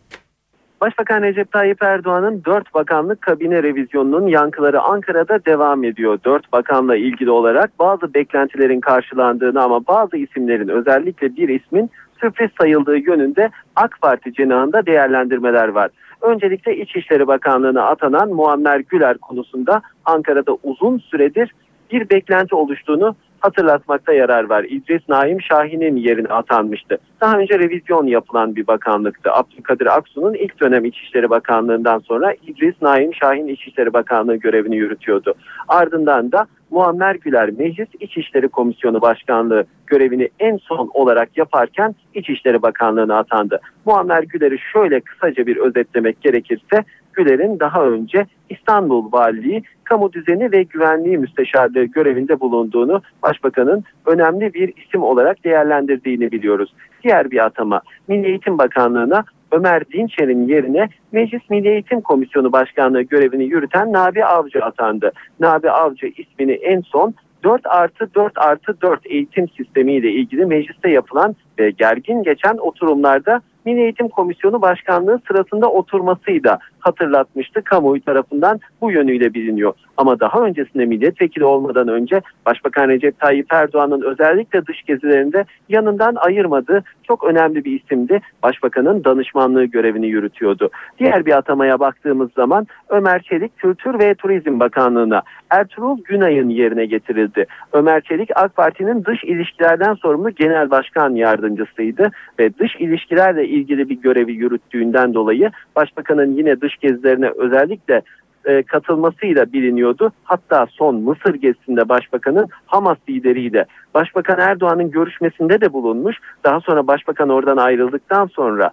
Başbakan Recep Tayyip Erdoğan'ın 4 bakanlık kabine revizyonunun yankıları Ankara'da devam ediyor. 4 bakanla ilgili olarak bazı beklentilerin karşılandığını ama bazı isimlerin özellikle bir ismin sürpriz sayıldığı yönünde AK Parti cenahında değerlendirmeler var. Öncelikle İçişleri Bakanlığı'na atanan Muammer Güler konusunda Ankara'da uzun süredir bir beklenti oluştuğunu hatırlatmakta yarar var. İdris Naim Şahin'in yerine atanmıştı. Daha önce revizyon yapılan bir bakanlıktı. Abdülkadir Aksu'nun ilk dönem İçişleri Bakanlığı'ndan sonra İdris Naim Şahin İçişleri Bakanlığı görevini yürütüyordu. Ardından da Muammer Güler Meclis İçişleri Komisyonu Başkanlığı görevini en son olarak yaparken İçişleri Bakanlığı'na atandı. Muammer Güler'i şöyle kısaca bir özetlemek gerekirse Güler'in daha önce İstanbul Valiliği Kamu Düzeni ve Güvenliği Müsteşarlığı görevinde bulunduğunu Başbakanın önemli bir isim olarak değerlendirdiğini biliyoruz. Diğer bir atama Milli Eğitim Bakanlığı'na Ömer Dinçer'in yerine Meclis Milli Eğitim Komisyonu Başkanlığı görevini yürüten Nabi Avcı atandı. Nabi Avcı ismini en son 4 artı 4 artı 4 eğitim sistemiyle ilgili mecliste yapılan ve gergin geçen oturumlarda Milli Eğitim Komisyonu Başkanlığı sırasında oturmasıyla hatırlatmıştı. Kamuoyu tarafından bu yönüyle biliniyor. Ama daha öncesinde milletvekili olmadan önce Başbakan Recep Tayyip Erdoğan'ın özellikle dış gezilerinde yanından ayırmadığı çok önemli bir isimdi. Başbakanın danışmanlığı görevini yürütüyordu. Diğer bir atamaya baktığımız zaman Ömer Çelik Kültür ve Turizm Bakanlığı'na Ertuğrul Günay'ın yerine getirildi. Ömer Çelik AK Parti'nin dış ilişkilerden sorumlu genel başkan yardımcısıydı ve dış ilişkilerle ilgili bir görevi yürüttüğünden dolayı Başbakanın yine dış gezilerine özellikle e, katılmasıyla biliniyordu. Hatta son Mısır gezisinde başbakanın Hamas lideriyle Başbakan Erdoğan'ın görüşmesinde de bulunmuş. Daha sonra başbakan oradan ayrıldıktan sonra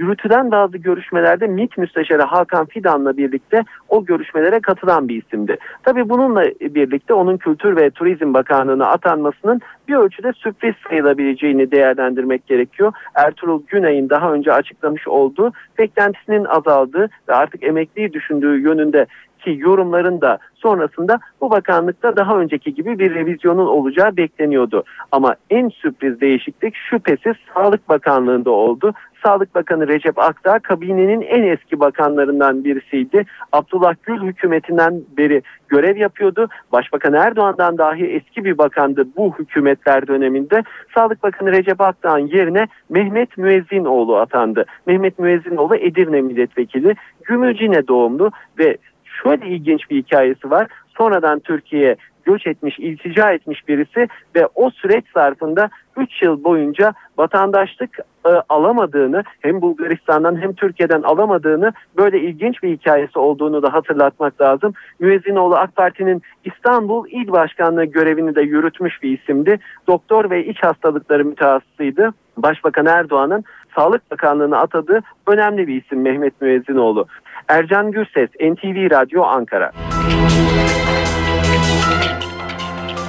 yürütülen bazı görüşmelerde MİT Müsteşarı Hakan Fidan'la birlikte o görüşmelere katılan bir isimdi. Tabii bununla birlikte onun Kültür ve Turizm Bakanlığı'na atanmasının bir ölçüde sürpriz sayılabileceğini değerlendirmek gerekiyor. Ertuğrul Güney'in daha önce açıklamış olduğu beklentisinin azaldığı ve artık emekliyi düşündüğü yönünde ki yorumların da sonrasında bu bakanlıkta daha önceki gibi bir revizyonun olacağı bekleniyordu. Ama en sürpriz değişiklik şüphesiz Sağlık Bakanlığı'nda oldu. Sağlık Bakanı Recep Akdağ kabinenin en eski bakanlarından birisiydi. Abdullah Gül hükümetinden beri görev yapıyordu. Başbakan Erdoğan'dan dahi eski bir bakandı bu hükümetler döneminde. Sağlık Bakanı Recep Akdağ'ın yerine Mehmet Müezzinoğlu atandı. Mehmet Müezzinoğlu Edirne milletvekili, Gümülcine doğumlu ve şöyle ilginç bir hikayesi var. Sonradan Türkiye'ye göç etmiş, iltica etmiş birisi ve o süreç zarfında 3 yıl boyunca vatandaşlık e, alamadığını hem Bulgaristan'dan hem Türkiye'den alamadığını böyle ilginç bir hikayesi olduğunu da hatırlatmak lazım. Müezzinoğlu AK Parti'nin İstanbul İl Başkanlığı görevini de yürütmüş bir isimdi. Doktor ve iç hastalıkları mütehassısıydı. Başbakan Erdoğan'ın Sağlık Bakanlığı'na atadığı önemli bir isim Mehmet Müezzinoğlu. Ercan Gürses, NTV Radyo Ankara.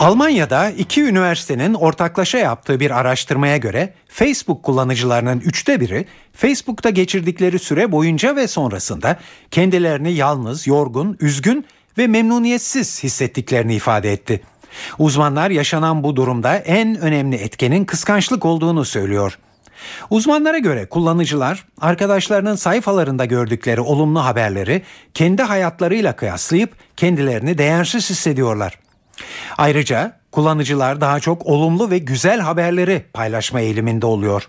Almanya'da iki üniversitenin ortaklaşa yaptığı bir araştırmaya göre Facebook kullanıcılarının üçte biri Facebook'ta geçirdikleri süre boyunca ve sonrasında kendilerini yalnız, yorgun, üzgün ve memnuniyetsiz hissettiklerini ifade etti. Uzmanlar yaşanan bu durumda en önemli etkenin kıskançlık olduğunu söylüyor. Uzmanlara göre kullanıcılar arkadaşlarının sayfalarında gördükleri olumlu haberleri kendi hayatlarıyla kıyaslayıp kendilerini değersiz hissediyorlar. Ayrıca kullanıcılar daha çok olumlu ve güzel haberleri paylaşma eğiliminde oluyor.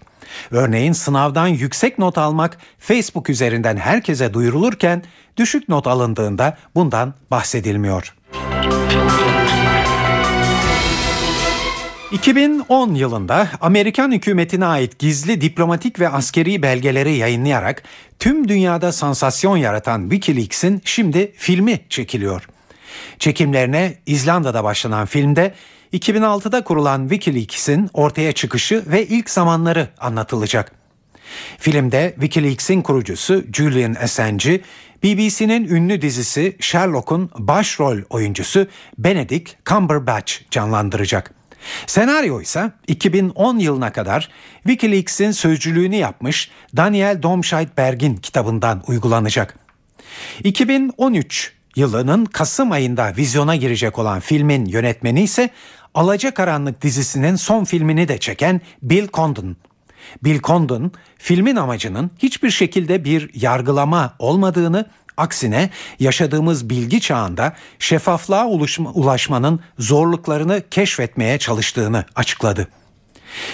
Örneğin sınavdan yüksek not almak Facebook üzerinden herkese duyurulurken düşük not alındığında bundan bahsedilmiyor. 2010 yılında Amerikan hükümetine ait gizli diplomatik ve askeri belgeleri yayınlayarak tüm dünyada sansasyon yaratan WikiLeaks'in şimdi filmi çekiliyor. Çekimlerine İzlanda'da başlanan filmde 2006'da kurulan WikiLeaks'in ortaya çıkışı ve ilk zamanları anlatılacak. Filmde WikiLeaks'in kurucusu Julian Assange'i BBC'nin ünlü dizisi Sherlock'un başrol oyuncusu Benedict Cumberbatch canlandıracak. Senaryo ise 2010 yılına kadar WikiLeaks'in sözcülüğünü yapmış Daniel Domscheit-Berg'in kitabından uygulanacak. 2013 yılının Kasım ayında vizyona girecek olan filmin yönetmeni ise Alacakaranlık dizisinin son filmini de çeken Bill Condon. Bill Condon filmin amacının hiçbir şekilde bir yargılama olmadığını Aksine yaşadığımız bilgi çağında şeffaflığa ulaşmanın zorluklarını keşfetmeye çalıştığını açıkladı.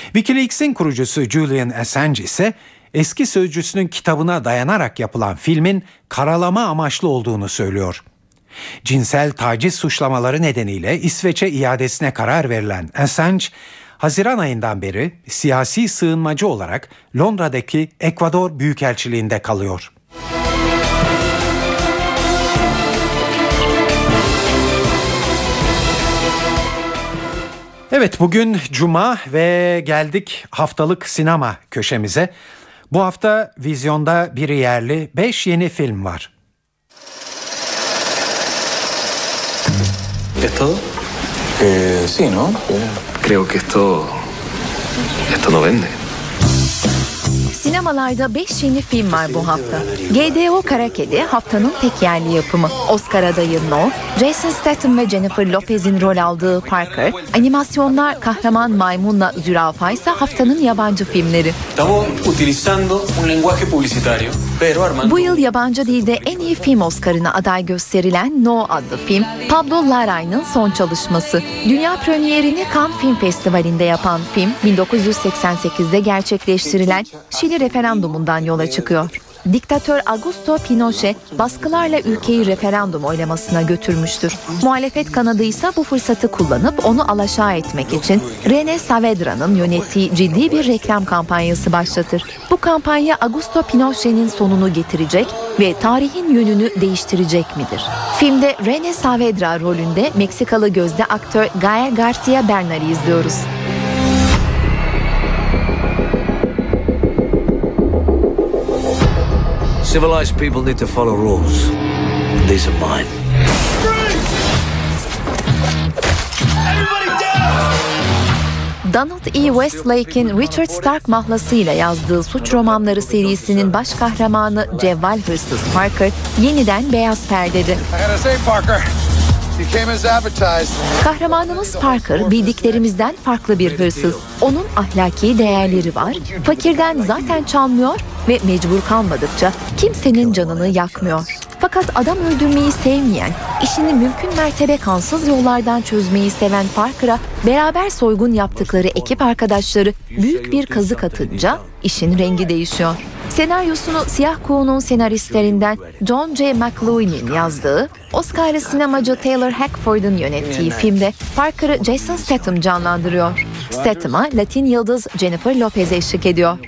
Wikileaks'in kurucusu Julian Assange ise eski sözcüsünün kitabına dayanarak yapılan filmin karalama amaçlı olduğunu söylüyor. Cinsel taciz suçlamaları nedeniyle İsveç'e iadesine karar verilen Assange, Haziran ayından beri siyasi sığınmacı olarak Londra'daki Ekvador Büyükelçiliğinde kalıyor. Evet bugün cuma ve geldik haftalık sinema köşemize. Bu hafta vizyonda biri yerli 5 yeni film var. ¿Es todo? Eh, sí, ¿no? Creo que esto. Esto no vende. Sinemalarda 5 yeni film var bu hafta. GDO Kara Kedi haftanın tek yerli yapımı. Oscar adayı No, Jason Statham ve Jennifer Lopez'in rol aldığı Parker, animasyonlar Kahraman Maymun'la Zürafa ise haftanın yabancı filmleri. Bu yıl yabancı dilde en iyi film Oscar'ına aday gösterilen No adlı film, Pablo Larraín'ın son çalışması. Dünya premierini Cannes Film Festivali'nde yapan film, 1988'de gerçekleştirilen Şili referandumundan yola çıkıyor. Diktatör Augusto Pinochet baskılarla ülkeyi referandum oylamasına götürmüştür. Muhalefet kanadı ise bu fırsatı kullanıp onu alaşağı etmek için René Saavedra'nın yönettiği ciddi bir reklam kampanyası başlatır. Bu kampanya Augusto Pinochet'in sonunu getirecek ve tarihin yönünü değiştirecek midir? Filmde René Saavedra rolünde Meksikalı gözde aktör Gael Garcia Bernal'i izliyoruz. Civilized people need to follow rules. These are mine. Donald E. Westlake'in Richard Stark mahlasıyla yazdığı suç romanları serisinin baş kahramanı cevval hırsız Parker yeniden beyaz perdede. Kahramanımız Parker bildiklerimizden farklı bir hırsız. Onun ahlaki değerleri var. Fakirden zaten çalmıyor ve mecbur kalmadıkça kimsenin canını yakmıyor. Fakat adam öldürmeyi sevmeyen, işini mümkün mertebe kansız yollardan çözmeyi seven Parker'a beraber soygun yaptıkları ekip arkadaşları büyük bir kazık atınca işin rengi değişiyor. Senaryosunu Siyah Kuğu'nun senaristlerinden John J. McLuhan'in yazdığı, Oscar'lı sinemacı Taylor Hackford'un yönettiği filmde Parker'ı Jason Statham canlandırıyor. Statham'a Latin yıldız Jennifer Lopez eşlik ediyor.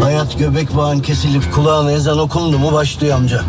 Hayat göbek bağın kesilip kulağına ezan okundu mu başlıyor amca.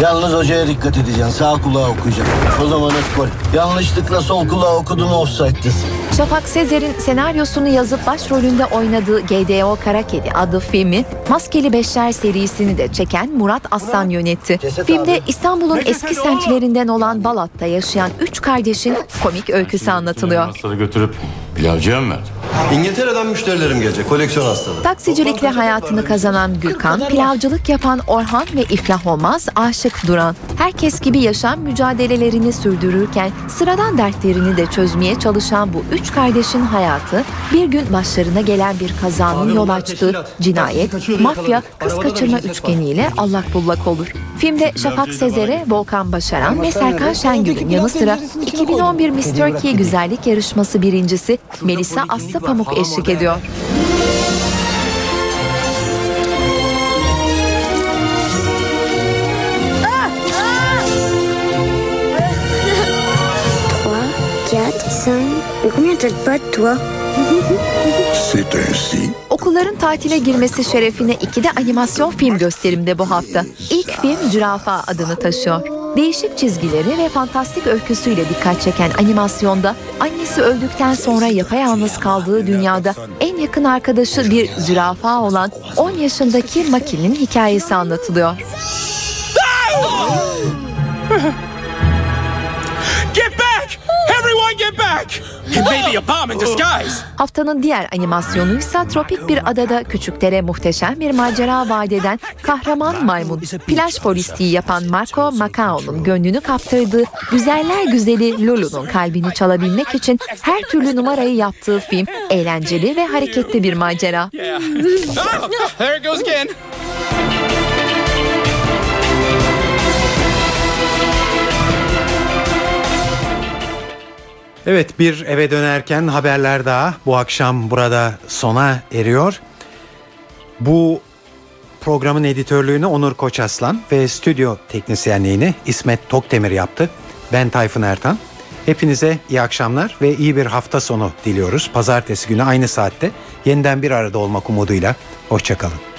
Yalnız hocaya dikkat edeceksin. Sağ kulağa okuyacak. O zaman gol. Yanlışlıkla sol kulağa okudun offside'desin. Şafak Sezer'in senaryosunu yazıp başrolünde oynadığı GDO Kara Kedi adlı filmi Maskeli Beşler serisini de çeken Murat Aslan yönetti. Filmde İstanbul'un eski semtlerinden olan Balat'ta yaşayan üç kardeşin komik öyküsü anlatılıyor. Hastalığı götürüp pilavcıya mı verdin? İngiltere'den müşterilerim gelecek. Koleksiyon hastalığı. Taksicilikle hayatını kazanan Gülkan, pilavcılık yapan Orhan ve iflah olmaz Aşık Duran. Herkes gibi yaşam mücadelelerini sürdürürken sıradan dertlerini de çözmeye çalışan bu üç kardeşin hayatı bir gün başlarına gelen bir kazanın yol açtığı cinayet, mafya, kız kaçırma üçgeniyle allak bullak olur. Filmde Şafak Sezer'e, Volkan Başaran ve Serkan Şengül'ün yanı sıra 2011 Miss Turkey Güzellik Yarışması birincisi Melisa Aslı Pamuk eşlik ediyor. C'est ainsi. Okulların tatile girmesi şerefine iki de animasyon film gösterimde bu hafta. İlk film Zürafa adını taşıyor. Değişik çizgileri ve fantastik öyküsüyle dikkat çeken animasyonda annesi öldükten sonra yapayalnız kaldığı dünyada en yakın arkadaşı bir zürafa olan 10 yaşındaki Maki'nin hikayesi anlatılıyor. Haftanın diğer animasyonuysa tropik bir adada küçüklere muhteşem bir macera vaat eden kahraman maymun. Plaj polisliği yapan Marco Macao'nun gönlünü kaptırdığı güzeller güzeli Lulu'nun kalbini çalabilmek için her türlü numarayı yaptığı film eğlenceli ve hareketli bir macera. Evet bir eve dönerken haberler daha bu akşam burada sona eriyor. Bu programın editörlüğünü Onur Koçaslan ve stüdyo teknisyenliğini İsmet Tokdemir yaptı. Ben Tayfun Ertan. Hepinize iyi akşamlar ve iyi bir hafta sonu diliyoruz. Pazartesi günü aynı saatte yeniden bir arada olmak umuduyla. Hoşçakalın.